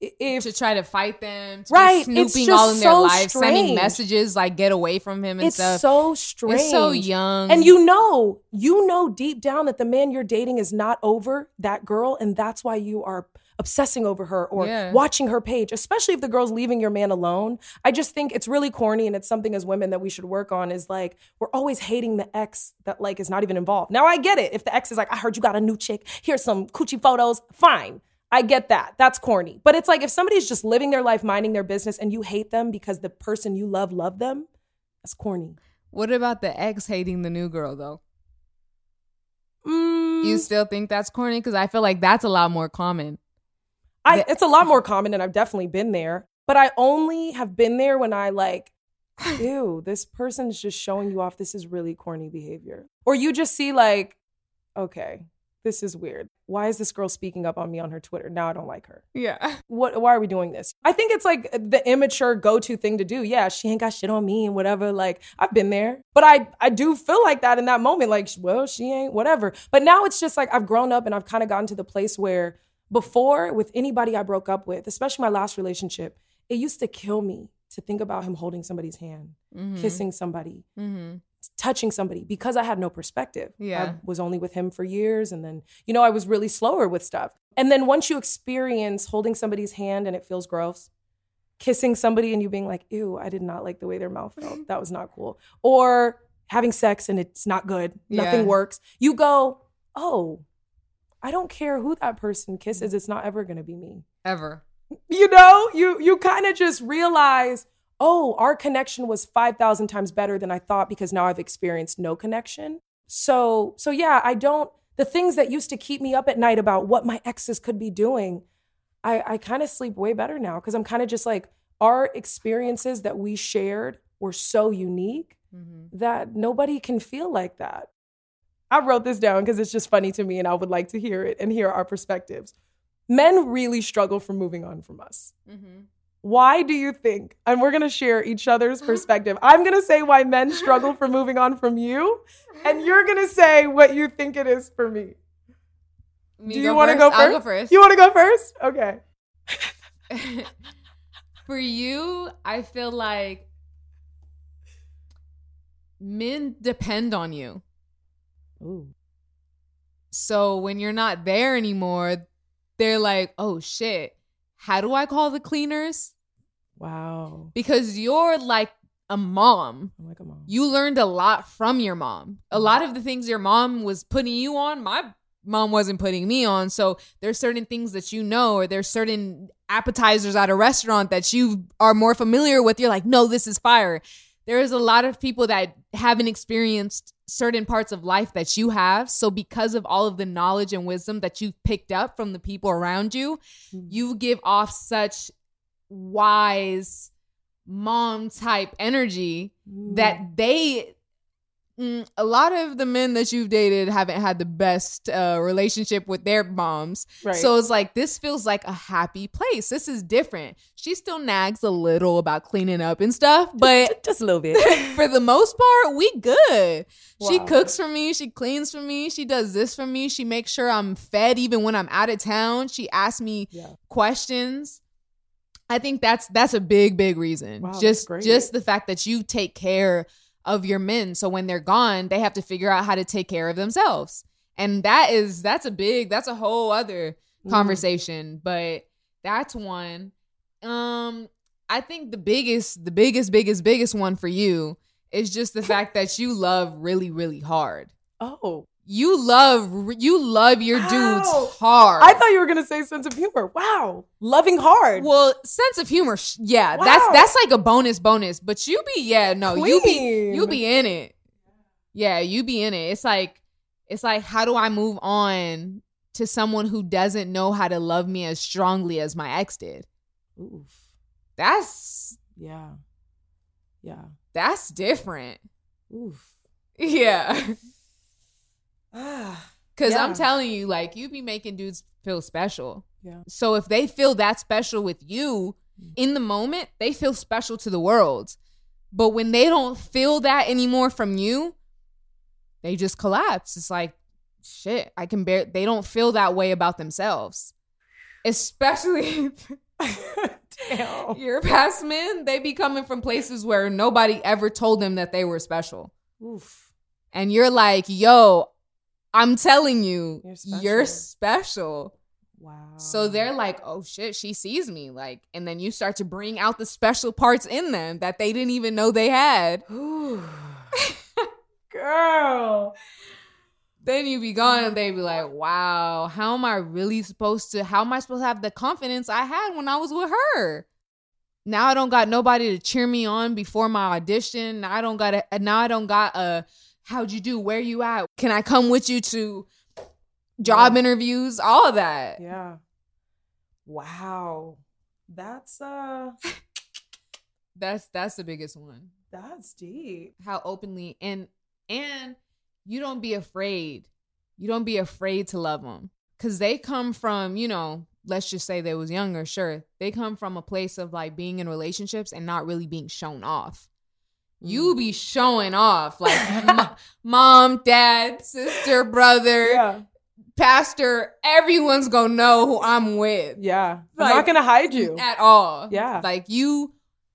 if to try to fight them, to Right, snooping all in their so lives, sending messages like "get away from him" and it's stuff. It's so strange. It's so young, And you know, you know deep down that the man you're dating is not over that girl, and that's why you are obsessing over her or Yeah. watching her page, especially if the girl's leaving your man alone. I just think it's really corny and it's something as women that we should work on is like we're always hating the ex that like is not even involved. Now I get it. If the ex is like, I heard you got a new chick, here's some coochie photos, fine. I get that. That's corny. But it's like if somebody's just living their life, minding their business, and you hate them because the person you love loved them, that's corny. What about the ex hating the new girl though? Mm, You still think that's corny? Because I feel like that's a lot more common. I, it's a lot more common, and I've definitely been there. But I only have been there when I like, (sighs) ew, this person's just showing you off. This is really corny behavior. Or you just see like, okay, this is weird. Why is this girl speaking up on me on her Twitter? Now I don't like her. Yeah. (laughs) What? Why are we doing this? I think it's like the immature go-to thing to do. Yeah, she ain't got shit on me and whatever. Like I've been there, but I I do feel like that in that moment. Like, well, she ain't whatever. But now it's just like I've grown up and I've kind of gotten to the place where before with anybody I broke up with, especially my last relationship, it used to kill me to think about him holding somebody's hand, Mhm. kissing somebody, Mhm. Touching somebody because I had no perspective. Yeah. I was only with him for years. And then, you know, I was really slower with stuff. And then once you experience holding somebody's hand and it feels gross, kissing somebody and you being like, ew, I did not like the way their mouth felt. (laughs) That was not cool. Or having sex and it's not good, nothing Yeah. works. You go, oh, I don't care who that person kisses. It's not ever going to be me Ever. you know you you kind of just realize oh our connection was 5000 times better than i thought because now i've experienced no connection so so yeah i don't the things that used to keep me up at night about what my exes could be doing i i kind of sleep way better now because i'm kind of just like our experiences that we shared were so unique Mm-hmm. that nobody can feel like that i wrote this down because it's just funny to me and i would like to hear it and hear our perspectives men really struggle from moving on from us Mm-hmm. Why do you think? And we're gonna share each other's (laughs) perspective. I'm gonna say why men struggle for moving on from you, and you're gonna say what you think it is for me. Do you want to go first? I'll go first. You want to go first? Okay. (laughs) For you, I feel like men depend on you. Ooh. So when you're not there anymore, they're like, oh shit, how do I call the cleaners? Wow. Because you're like a mom. I'm like a mom. You learned a lot from your mom. A lot of the things your mom was putting you on, my mom wasn't putting me on. So there's certain things that you know, or there's certain appetizers at a restaurant that you are more familiar with. You're like, no, this is fire. There is a lot of people that haven't experienced certain parts of life that you have. So because of all of the knowledge and wisdom that you've picked up from the people around you, Mm. you give off such wise mom type energy Mm. that they mm, a lot of the men that you've dated haven't had the best uh, relationship with their moms. Right. so it's like this feels like a happy place. This is different. She still nags a little about cleaning up and stuff (laughs) but just a little bit. (laughs) for the most part we good. She cooks for me. She cleans for me. She does this for me. She makes sure i'm fed even when i'm out of town. She asks me yeah. questions i think that's that's a big big reason. Wow, just just the fact that you take care of your men. So when they're gone they have to figure out how to take care of themselves. And that is that's a big that's a whole other Mhm. conversation but that's one. Um i think the biggest the biggest biggest biggest one for you is just the fact that you love really really hard. Oh, you love you love your dudes Wow. hard I thought you were gonna say sense of humor. Wow, loving hard. well, sense of humor, yeah, Wow. that's that's like a bonus, bonus. But you be, yeah, no, you be, you be in it. Yeah, you be in it. It's like, it's like, how do I move on to someone who doesn't know how to love me as strongly as my ex did? Oof. That's Yeah. Yeah. that's different. Oof. (laughs) Yeah, (sighs) Because I'm telling you, like, you be making dudes feel special. Yeah. So if they feel that special with you Mm. in the moment, they feel special to the world. But when they don't feel that anymore from you, they just collapse. It's like, shit, I can bear they don't feel that way about themselves. Especially Damn. (laughs) your past men, they be coming from places where nobody ever told them that they were special. Oof. And you're like, yo, I'm telling you, You're special. you're special. Wow. So they're like, oh shit, she sees me. Like, and then you start to bring out the special parts in them that they didn't even know they had. (sighs) Girl. Then you be gone and they be like, wow, how am I really supposed to, how am I supposed to have the confidence I had when I was with her? Now I don't got nobody to cheer me on before my audition. Now I don't got a, now I don't got a, how'd you do? Where you at? Can I come with you to job Yeah. interviews? All of that. Yeah. Wow. That's uh (laughs) That's, that's the biggest one. that's deep. how openly and and you don't be afraid you don't be afraid to love them because they come from you know let's just say they was younger sure they come from a place of like being in relationships and not really being shown off you Mm. be showing off like (laughs) mo- mom dad sister brother Yeah. pastor everyone's gonna know who i'm with Yeah. I'm not gonna hide you. at all. Yeah. Like you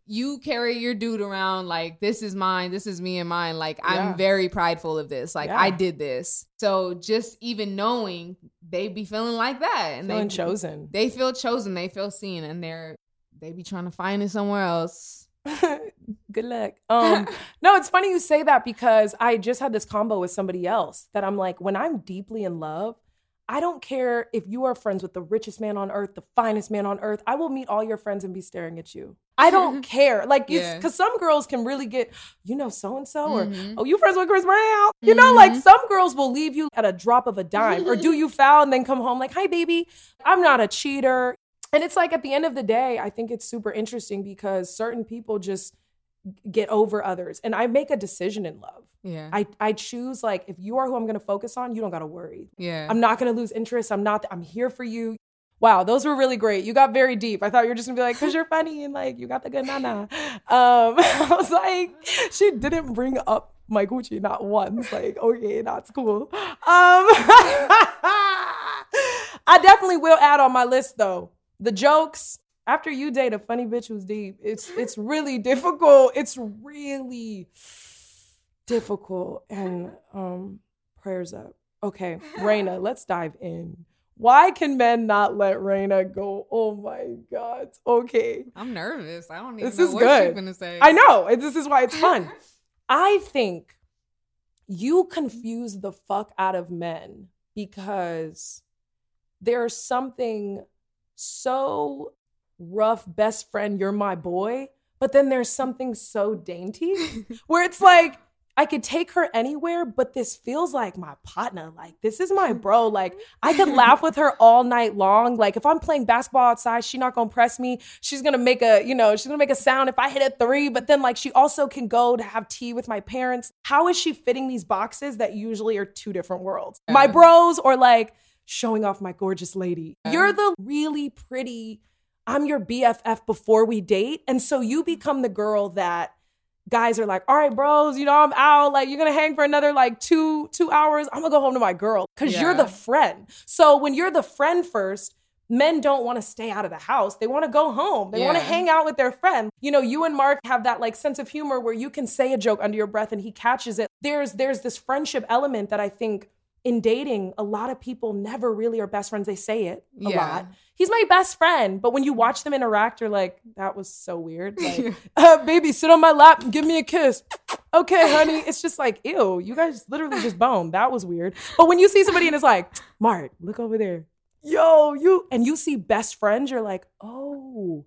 you carry your dude around like this is mine, this is me and mine. Like Yeah. I'm very prideful of this. Like Yeah. I did this. So just even knowing they be feeling like that and Feeling they chosen. they feel chosen, they feel seen and they're they be trying to find it somewhere else. (laughs) Good luck. Um, no, it's funny you say that because I just had this combo with somebody else that I'm like, when I'm deeply in love, I don't care if you are friends with the richest man on earth, the finest man on earth. I will meet all your friends and be staring at you. I don't (laughs) care. Like, Yeah. because some girls can really get, you know, so and so, or Mhm. oh, you friends with Chris Brown? You know, like Mhm. some girls will leave you at a drop of a dime, or do you (laughs) foul and then come home like, hi, baby, I'm not a cheater. And it's like at the end of the day, I think it's super interesting because certain people just get over others. And I make a decision in love. Yeah. I, I choose like if you are who I'm gonna focus on, you don't gotta worry. yeah. I'm not gonna lose interest. I'm not I'm here for you. Wow, those were really great. You got very deep. I thought you were just gonna be like, cause you're funny and like you got the good nana. (laughs) Um, (laughs) I was like, she didn't bring up my Gucci not once. Like, okay, that's cool. Um, (laughs) I definitely will add on my list though. The jokes. After you date a funny bitch who's deep, it's it's really difficult. It's really difficult. And um, prayers up. Okay, Raina, (laughs) let's dive in. Why can men not let Raina go? Oh my God. Okay. I'm nervous. I don't even This know is what good. she's gonna say. I know. This is why it's fun. (laughs) I think you confuse the fuck out of men because there's something so rough, best friend, you're my boy, but then there's something so dainty (laughs) where it's like, I could take her anywhere, but this feels like my partner. Like, this is my bro. Mm-hmm. Like, I could laugh with her all night long. Like, if I'm playing basketball outside, she's not gonna press me. She's gonna make a, you know, she's gonna make a sound if I hit a three, but then like she also can go to have tea with my parents. How is she fitting these boxes that usually are two different worlds? My bros or like showing off my gorgeous lady. You're the really pretty, I'm your BFF before we date. And so you mm-hmm. become the girl that guys are like, all right, bros, you know, I'm out. Like, you're gonna hang for another like two, two hours. I'm gonna go home to my girl. Cause you're the friend. So when you're the friend first, men don't want to stay out of the house. They want to go home. They want to hang out with their friend. You know, you and Mark have that like sense of humor where you can say a joke under your breath and he catches it. There's there's this friendship element that I think in dating, a lot of people never really are best friends. They say it a Yeah. lot. He's my best friend. But when you watch them interact, you're like, that was so weird. (laughs) Like, uh, baby, sit on my lap and give me a kiss. Okay, honey. It's just like, ew, you guys literally just boned. That was weird. But when you see somebody and it's like, Mark, look over there. Yo, you, and you see best friends, you're like, oh,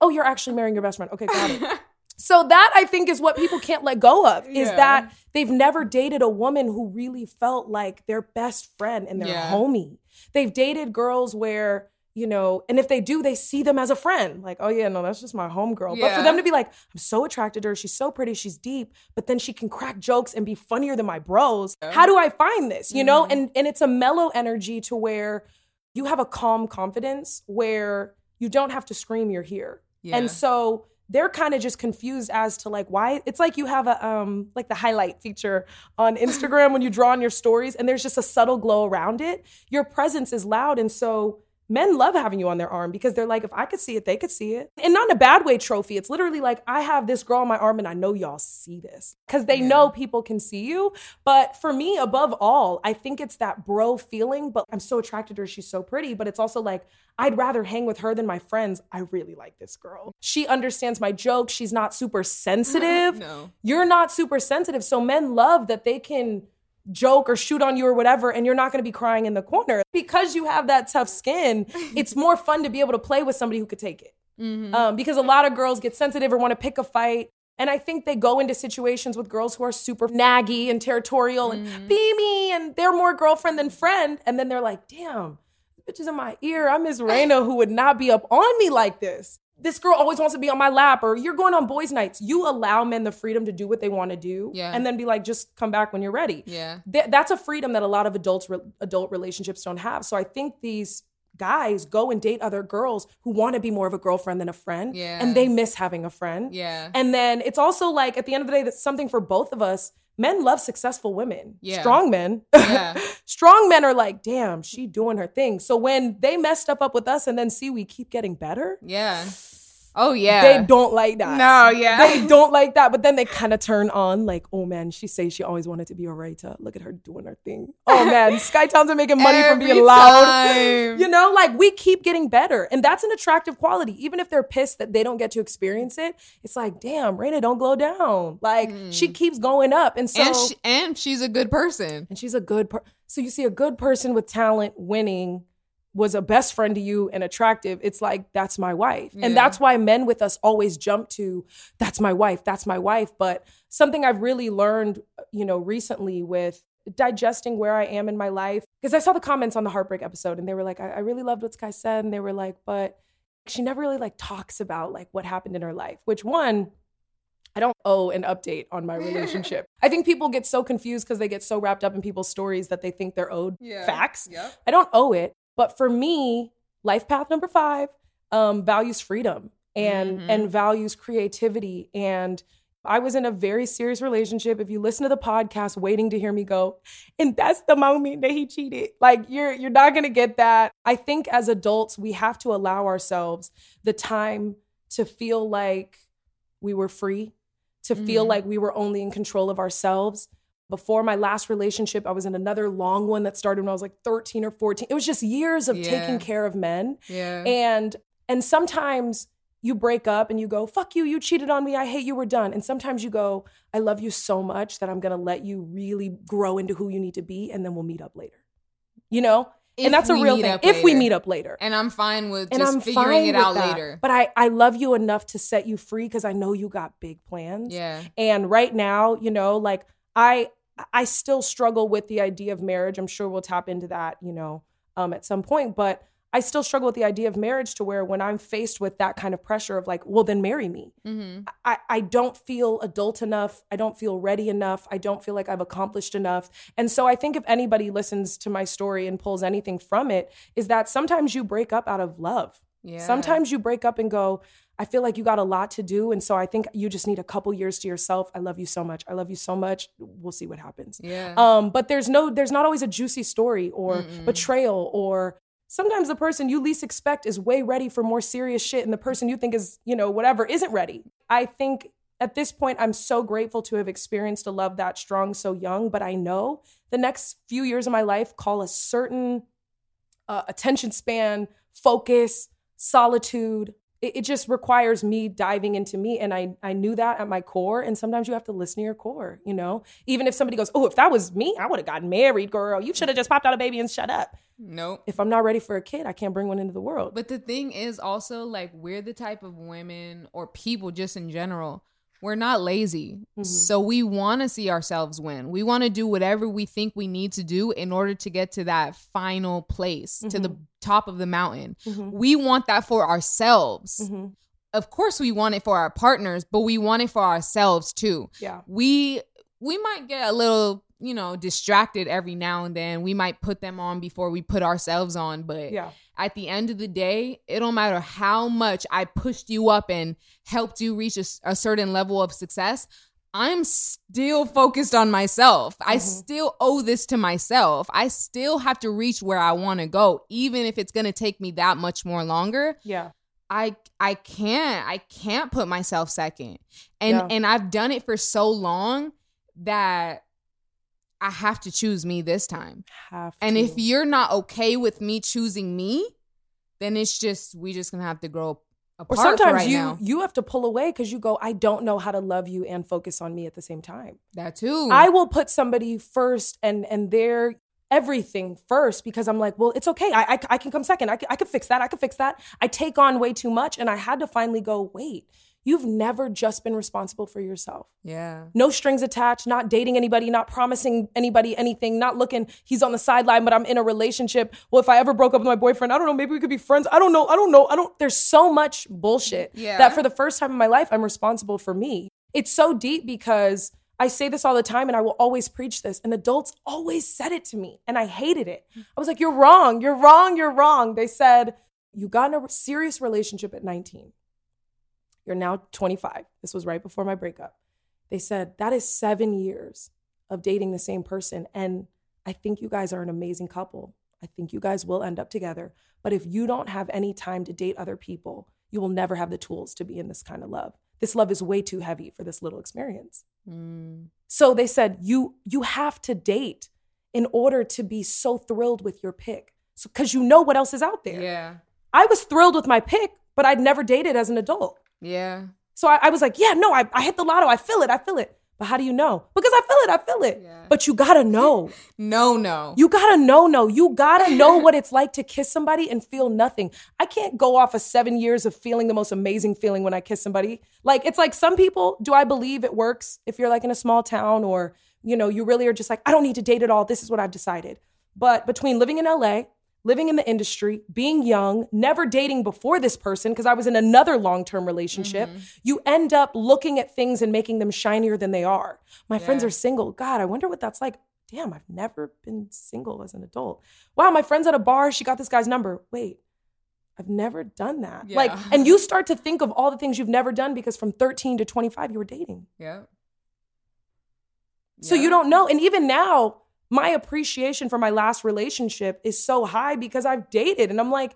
oh, you're actually marrying your best friend. Okay, got it. (laughs) So that I think is what people can't let go of is Yeah. that they've never dated a woman who really felt like their best friend and their Yeah. homie. They've dated girls where, you know, and if they do, they see them as a friend. Like, oh yeah, no, that's just my homegirl. But for them to be like, I'm so attracted to her, she's so pretty, she's deep, but then she can crack jokes and be funnier than my bros. Yeah. How do I find this? You know? Mhm. And and it's a mellow energy to where you have a calm confidence where you don't have to scream you're here. Yeah. And so they're kind of just confused as to like why it's like you have a um like the highlight feature on (laughs) Instagram when you draw on your stories and there's just a subtle glow around it. Your presence is loud and so men love having you on their arm because they're like if I could see it, they could see it. And not in a bad way trophy. It's literally like I have this girl on my arm and I know y'all see this cuz they Yeah. know people can see you. But for me above all, I think it's that bro feeling, but I'm so attracted to her, she's so pretty, but it's also like I'd rather hang with her than my friends. I really like this girl. She understands my jokes. She's not super (laughs) sensitive. no. You're not super sensitive. So men love that they can joke or shoot on you or whatever, and you're not gonna be crying in the corner. Because you have that tough skin, (laughs) it's more fun to be able to play with somebody who could take it. Mhm. Um, because a lot of girls get sensitive or wanna pick a fight. And I think they go into situations with girls who are super naggy and territorial and Mhm. be me, and they're more girlfriend than friend. And then they're like, damn, bitches in my ear. I'm Miss Raina who would not be up on me like this. This girl always wants to be on my lap, or you're going on boys' nights. You allow men the freedom to do what they want to do, Yeah. and then be like, just come back when you're ready. yeah. Th- that's a freedom that a lot of adults re- adult relationships don't have. So I think these guys go and date other girls who want to be more of a girlfriend than a friend, Yeah. and they miss having a friend. Yeah. And then it's also like at the end of the day, that's something for both of us. Men love successful women, Yeah. strong men. Yeah. (laughs) strong men are like, damn, she doing her thing. So when they mess stuff up with us and then see we keep getting better, Yeah. Oh yeah. they don't like that. No, yeah. They don't like that, but then they kind of turn on like, oh man, she says she always wanted to be a writer. Look at her doing her thing. Oh (laughs) man, Sky Towns are making money from being loud. time. You know, like we keep getting better. And that's an attractive quality. Even if they're pissed that they don't get to experience it, it's like, damn, Raina, don't glow down. Like she mm. keeps going up. And so and she, and she's a good person. and she's a good per- so you see a good person with talent winning was a best friend to you and attractive it's like that's my wife Yeah. and that's why men with us always jump to that's my wife that's my wife but something i've really learned you know recently with digesting where i am in my life because i saw the comments on the heartbreak episode and they were like I, I really loved what sky said and they were like but she never really like talks about like what happened in her life which one I don't owe an update on my relationship. (laughs) I think people get so confused because they get so wrapped up in people's stories that they think they're owed yeah, facts. Yep. I don't owe it, but for me, life path number five um, values freedom and Mhm. and values creativity. And I was in a very serious relationship. If you listen to the podcast, waiting to hear me go, (laughs) and that's the moment that he cheated. Like you're you're not gonna get that. I think as adults, we have to allow ourselves the time to feel like we were free, to feel Mhm. like we were only in control of ourselves. Before my last relationship, I was in another long one that started when I was like 13 or 14. It was just years of Yeah. taking care of men. Yeah. And and sometimes you break up and you go, fuck you, you cheated on me, I hate you, we're done. And sometimes you go, I love you so much that I'm gonna let you really grow into who you need to be, and then we'll meet up later. You know? If and that's a real thing. If we meet up later. and I'm fine with And just I'm figuring fine it with out that. later. But I, I love you enough to set you free because I know you got big plans. yeah. And right now, you know, like I I still struggle with the idea of marriage. I'm sure we'll tap into that, you know, um, at some point. But I still struggle with the idea of marriage to where when I'm faced with that kind of pressure of like, well, then marry me. Mm-hmm. I, I don't feel adult enough. I don't feel ready enough. I don't feel like I've accomplished enough. And so I think if anybody listens to my story and pulls anything from it, is that sometimes you break up out of love. Yeah. Sometimes you break up and go, I feel like you got a lot to do. And so I think you just need a couple years to yourself. I love you so much. I love you so much. We'll see what happens. Yeah. Um, but there's no, there's not always a juicy story or Mm-mm. betrayal or sometimes the person you least expect is way ready for more serious shit and the person you think is, you know, whatever isn't ready. I think at this point, I'm so grateful to have experienced a love that strong so young, but I know the next few years of my life call a certain uh, attention span, focus, solitude. It, it just requires me diving into me. And I, I knew that at my core. And sometimes you have to listen to your core, you know? Even if somebody goes, Oh, if that was me, I would have gotten married, girl. You should have just popped out a baby and shut up. nope. If I'm not ready for a kid, I can't bring one into the world. But the thing is also like we're the type of women or people just in general. We're not lazy. Mhm. So we want to see ourselves win. We want to do whatever we think we need to do in order to get to that final place, to the top of the mountain. Mhm. We want that for ourselves. Mhm. Of course we want it for our partners, but we want it for ourselves too. Yeah. we we might get a little you know distracted every now and then we might put them on before we put ourselves on but Yeah. at the end of the day it don't matter how much i pushed you up and helped you reach a certain level of success i'm still focused on myself i Mhm. still owe this to myself i still have to reach where i want to go even if it's going to take me that much more longer Yeah. I I can't I can't put myself second. And Yeah. and I've done it for so long that I have to choose me this time. Have And to. if you're not okay with me choosing me, then it's just we just gonna have to grow or apart sometimes for right you now. you have to pull away because you go, I don't know how to love you and focus on me at the same time. That too. I will put somebody first and and their everything first because I'm like, well, it's okay. I I, I can come second. I can, I can fix that. I can fix that. I take on way too much, and I had to finally go. Wait, you've never just been responsible for yourself. yeah. No strings attached. Not dating anybody. Not promising anybody anything. Not looking. He's on the sideline, but I'm in a relationship. Well, if I ever broke up with my boyfriend, I don't know. Maybe we could be friends. I don't know. I don't know. I don't. There's so much bullshit Yeah. that for the first time in my life, I'm responsible for me. It's so deep because I say this all the time and I will always preach this. And adults always said it to me and I hated it. I was like, you're wrong. You're wrong. You're wrong. They said, you got in a serious relationship at 19. You're now 25. This was right before my breakup. They said, that is seven years of dating the same person. And I think you guys are an amazing couple. I think you guys will end up together. But if you don't have any time to date other people, you will never have the tools to be in this kind of love. This love is way too heavy for this little experience. Mm. So they said you you have to date in order to be so thrilled with your pick. So cuz you know what else is out there. Yeah. I was thrilled with my pick, but I'd never dated as an adult. Yeah. So I, I was like, yeah, no, I, I hit the lotto. I feel it. I feel it. But how do you know? Because I feel it. I feel it. Yeah. But you gotta know. (laughs) No, no. You gotta know, no. You gotta know (laughs) what it's like to kiss somebody and feel nothing. I can't go off of seven years of feeling the most amazing feeling when I kiss somebody. Like, it's like some people, do I believe it works if you're like in a small town or, you know, you really are just like, I don't need to date at all. This is what I've decided. But between living in LA, living in the industry, being young, never dating before this person, because I was in another long term relationship, mm-hmm. you end up looking at things and making them shinier than they are. My friends are single. God, I wonder what that's like. Damn, I've never been single as an adult. Wow, my friend's at a bar. She got this guy's number. Wait, I've never done that. Like, and you start to think of all the things you've never done because from 13 to 25, you were dating. Yeah. So Yeah. you don't know. And even now, my appreciation for my last relationship is so high because I've dated. And I'm like,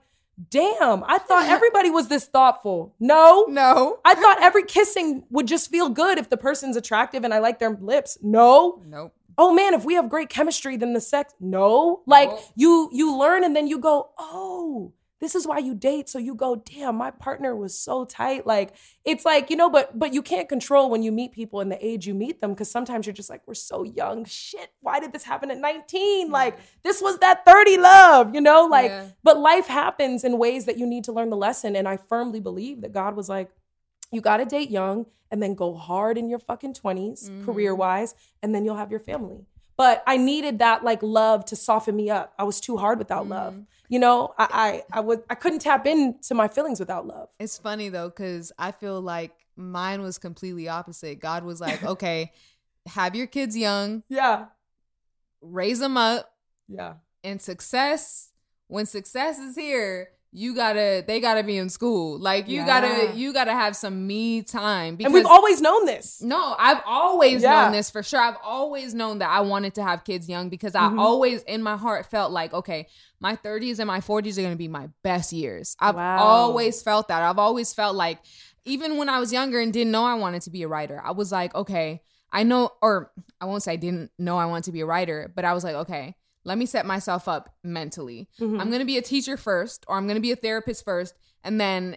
damn, I thought (laughs) everybody was this thoughtful. No. No. I thought every kissing would just feel good if the person's attractive and I like their lips. No. Nope. oh man, if we have great chemistry, then the sex. No, like Nope. you you learn and then you go, oh, this is why you date. So you go, damn, my partner was so tight. Like it's like you know, but but you can't control when you meet people and the age you meet them because sometimes you're just like, we're so young. Shit, why did this happen at 19? Like this was that 30 love, you know, like. Yeah. But life happens in ways that you need to learn the lesson, and I firmly believe that God was like. You got to date young and then go hard in your fucking 20s, Mhm. career wise, and then you'll have your family. But I needed that like love to soften me up. I was too hard without love. You know, I, I I would I couldn't tap into my feelings without love. It's funny though, because I feel like mine was completely opposite. God was like, (laughs) okay, have your kids young, Yeah. raise them up, Yeah. and success, when success is here, you gotta they gotta be in school. Like you Yeah. gotta you gotta have some me time. Because And we've always known this. No, I've always Yeah. known this for sure. I've always known that I wanted to have kids young because I Mhm. always in my heart felt like, okay, my 30s and my 40s are going to be my best years. I've Wow. always felt that. I've always felt like even when I was younger and didn't know I wanted to be a writer, I was like, okay, I know or I won't say I didn't know I wanted to be a writer, but I was like, okay, let me set myself up mentally. Mhm. I'm going to be a teacher first or I'm going to be a therapist first and then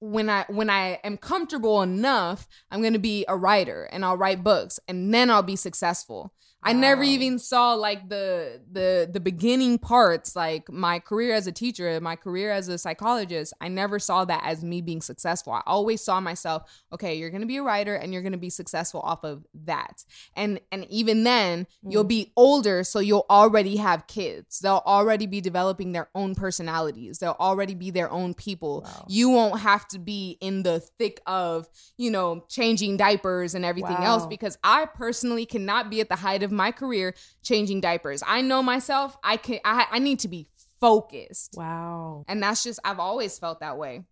when I when I am comfortable enough, I'm going to be a writer and I'll write books and then I'll be successful. I never even saw like the the the beginning parts like my career as a teacher, my career as a psychologist. I never saw that as me being successful. I always saw myself, okay, you're going to be a writer and you're going to be successful off of that. And and even then, you'll Mm. be older so you'll already have kids. They'll already be developing their own personalities. They'll already be their own people. Wow. You won't have to be in the thick of, you know, changing diapers and everything else because I personally cannot be at the height of my career changing diapers. I know myself. I can I, I need to be focused. Wow. And that's just I've always felt that way.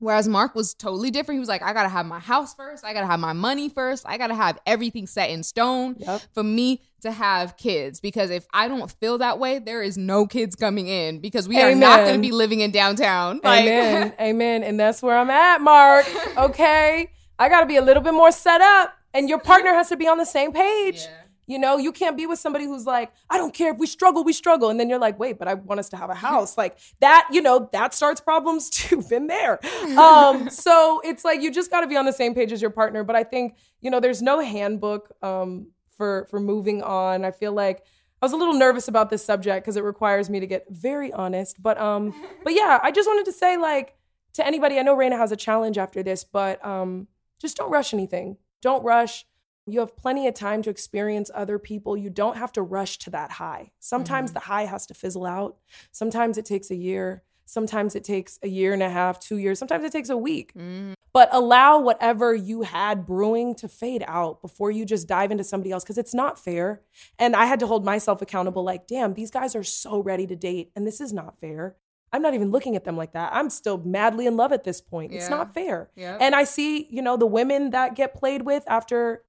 Whereas Mark was totally different. He was like, I gotta have my house first, I gotta have my money first, I gotta have everything set in stone Yep. for me to have kids. Because if I don't feel that way, there is no kids coming in because we are not gonna be living in downtown. (laughs) Like, Amen. (laughs) Amen. And that's where I'm at, Mark. (laughs) Okay. I got to be a little bit more set up, and your partner has to be on the same page. Yeah. You know, you can't be with somebody who's like, I don't care if we struggle, we struggle. And then you're like, wait, but I want us to have a house. (laughs) Like that, you know, that starts problems (laughs) too. Been there. Um, (laughs) so it's like you just gotta be on the same page as your partner. But I think, you know, there's no handbook um for for moving on. I feel like I was a little nervous about this subject because it requires me to get very honest. But um, but yeah, I just wanted to say, like, to anybody, I know Raina has a challenge after this, but um, just don't rush anything. Don't rush. You have plenty of time to experience other people. You don't have to rush to that high. Sometimes the high has to fizzle out. Sometimes it takes a year. Sometimes it takes a year and a half, two years. Sometimes it takes a week. Mhm. But allow whatever you had brewing to fade out before you just dive into somebody else because it's not fair. And I had to hold myself accountable like, damn, these guys are so ready to date, and this is not fair. I'm not even looking at them like that. I'm still madly in love at this point. It's not fair. Yep. And I see, you know, the women that get played with after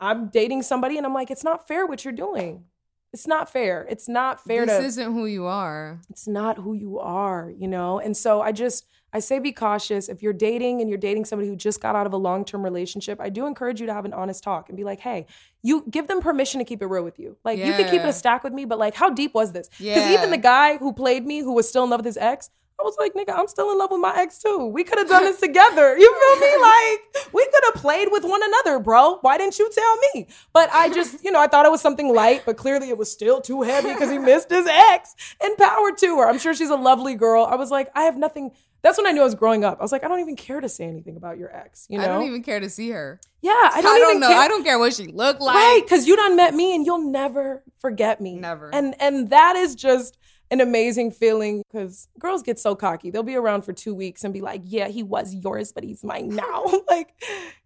I'm dating somebody and I'm like, it's not fair what you're doing. It's not fair. It's not fair this to isn't who you are. it's not who you are, you know? And so I just, I say be cautious. If you're dating and you're dating somebody who just got out of a long term relationship, I do encourage you to have an honest talk and be like, hey, you give them permission to keep it real with you. Like, you could keep it a stack with me, but like, how deep was this? Because Yeah. even the guy who played me, who was still in love with his ex, I was like, nigga, I'm still in love with my ex too. We could have done this together. You feel me? (laughs) Like, we could have played with one another, bro. Why didn't you tell me? But I just, you know, I thought it was something light, but clearly it was still too heavy because he missed his ex. And power to her. I'm sure she's a lovely girl. I was like, I have nothing. That's when I knew I was growing up. I was like, I don't even care to say anything about your ex. You know? I don't even care to see her. yeah, I I don't, don't, even know. care. I don't care what she looked like. Right, because you done met me and you'll never forget me. Never. And and that is just an amazing feeling because girls get so cocky. They'll be around for two weeks and be like, yeah, he was yours, but he's mine now. (laughs) like,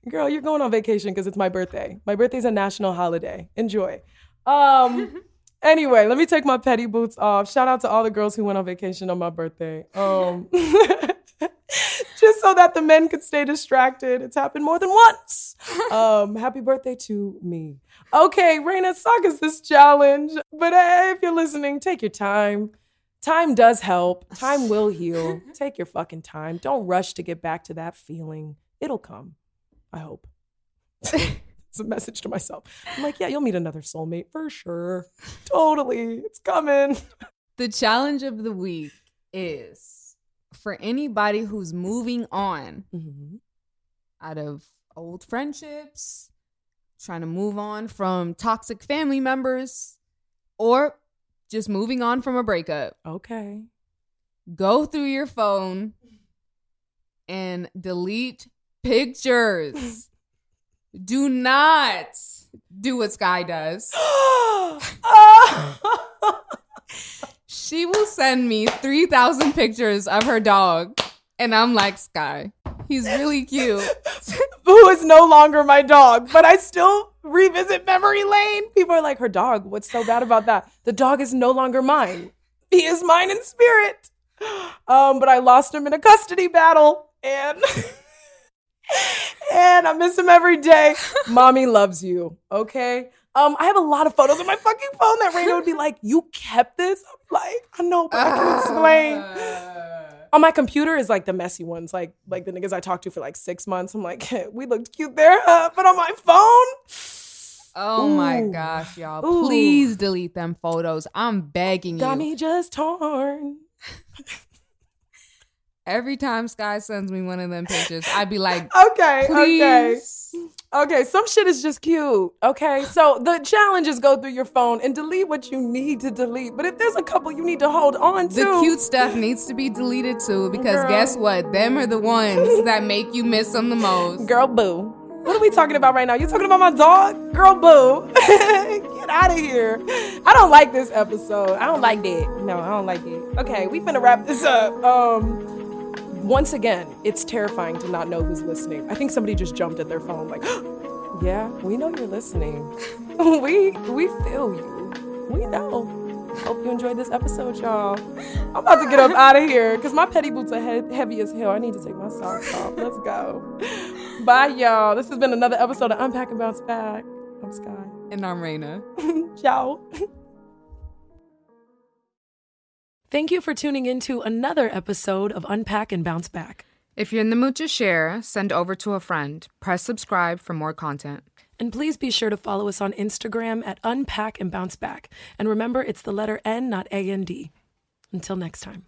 girl, you're going on vacation because it's my birthday. My birthday's a national holiday. Enjoy. Um (laughs) anyway, let me take my petty boots off. Shout out to all the girls who went on vacation on my birthday. Um (laughs) just so that the men could stay distracted. It's happened more than once. Um, happy birthday to me. Okay, Raina, suck us this challenge. But hey, if you're listening, take your time. Time does help. Time will heal. (laughs) Take your fucking time. Don't rush to get back to that feeling. It'll come. I hope. (laughs) It's a message to myself. I'm like, yeah, you'll meet another soulmate for sure. Totally. It's coming. The challenge of the week is for anybody who's moving on Mm-hmm. out of old friendships, trying to move on from toxic family members, or just moving on from a breakup. Okay. Go through your phone and delete pictures. (laughs) Do not do what Sky does. (gasps) She will send me 3,000 pictures of her dog. And I'm like, Sky, he's really cute. (laughs) Who is no longer my dog, but I still revisit memory lane. People are like, her dog, what's so bad about that? The dog is no longer mine. He is mine in spirit. (gasps) Um, but I lost him in a custody battle and (laughs) and I miss him every day. Mommy loves you. Okay. Um, I have a lot of photos on my fucking phone that Raina would be like, You kept this? I'm like, I know, but I can explain on my computer is like the messy ones, like like the niggas I talked to for like six months. I'm like, (laughs) we looked cute there, huh? but on my phone, Oh my gosh, y'all. Ooh. Please delete them photos. I'm begging got you. me just torn. (laughs) Every time Sky sends me one of them pictures, I'd be like, (laughs) Okay, okay, please. okay. Some shit is just cute. Okay, so the challenge is go through your phone and delete what you need to delete. But if there's a couple you need to hold on to, The cute stuff needs to be deleted too because Girl. guess what? Them are the ones that make you miss them the most. girl, boo. What are we talking about right now? You talking about my dog? Girl, boo. (laughs) Get out of here. I don't like this episode. I don't like that. No, I don't like it. Okay, we finna wrap this up. Um, once again, it's terrifying to not know who's listening. I think somebody just jumped at their phone, like, (gasps) yeah, we know you're listening. (laughs) we we feel you. We know. Hope you enjoyed this episode, y'all. I'm about to get up out of here because my petty boots are he- heavy as hell. I need to take my socks off. Let's go. (laughs) Bye, y'all. This has been another episode of Unpack and Bounce Back. I'm Sky. And I'm Raina. (laughs) Ciao. Thank you for tuning in to another episode of Unpack and Bounce Back. If you're in the mood to share, send over to a friend. Press subscribe for more content. And please be sure to follow us on Instagram at Unpack and Bounce Back. And remember, it's the letter N, not A and D. Until next time.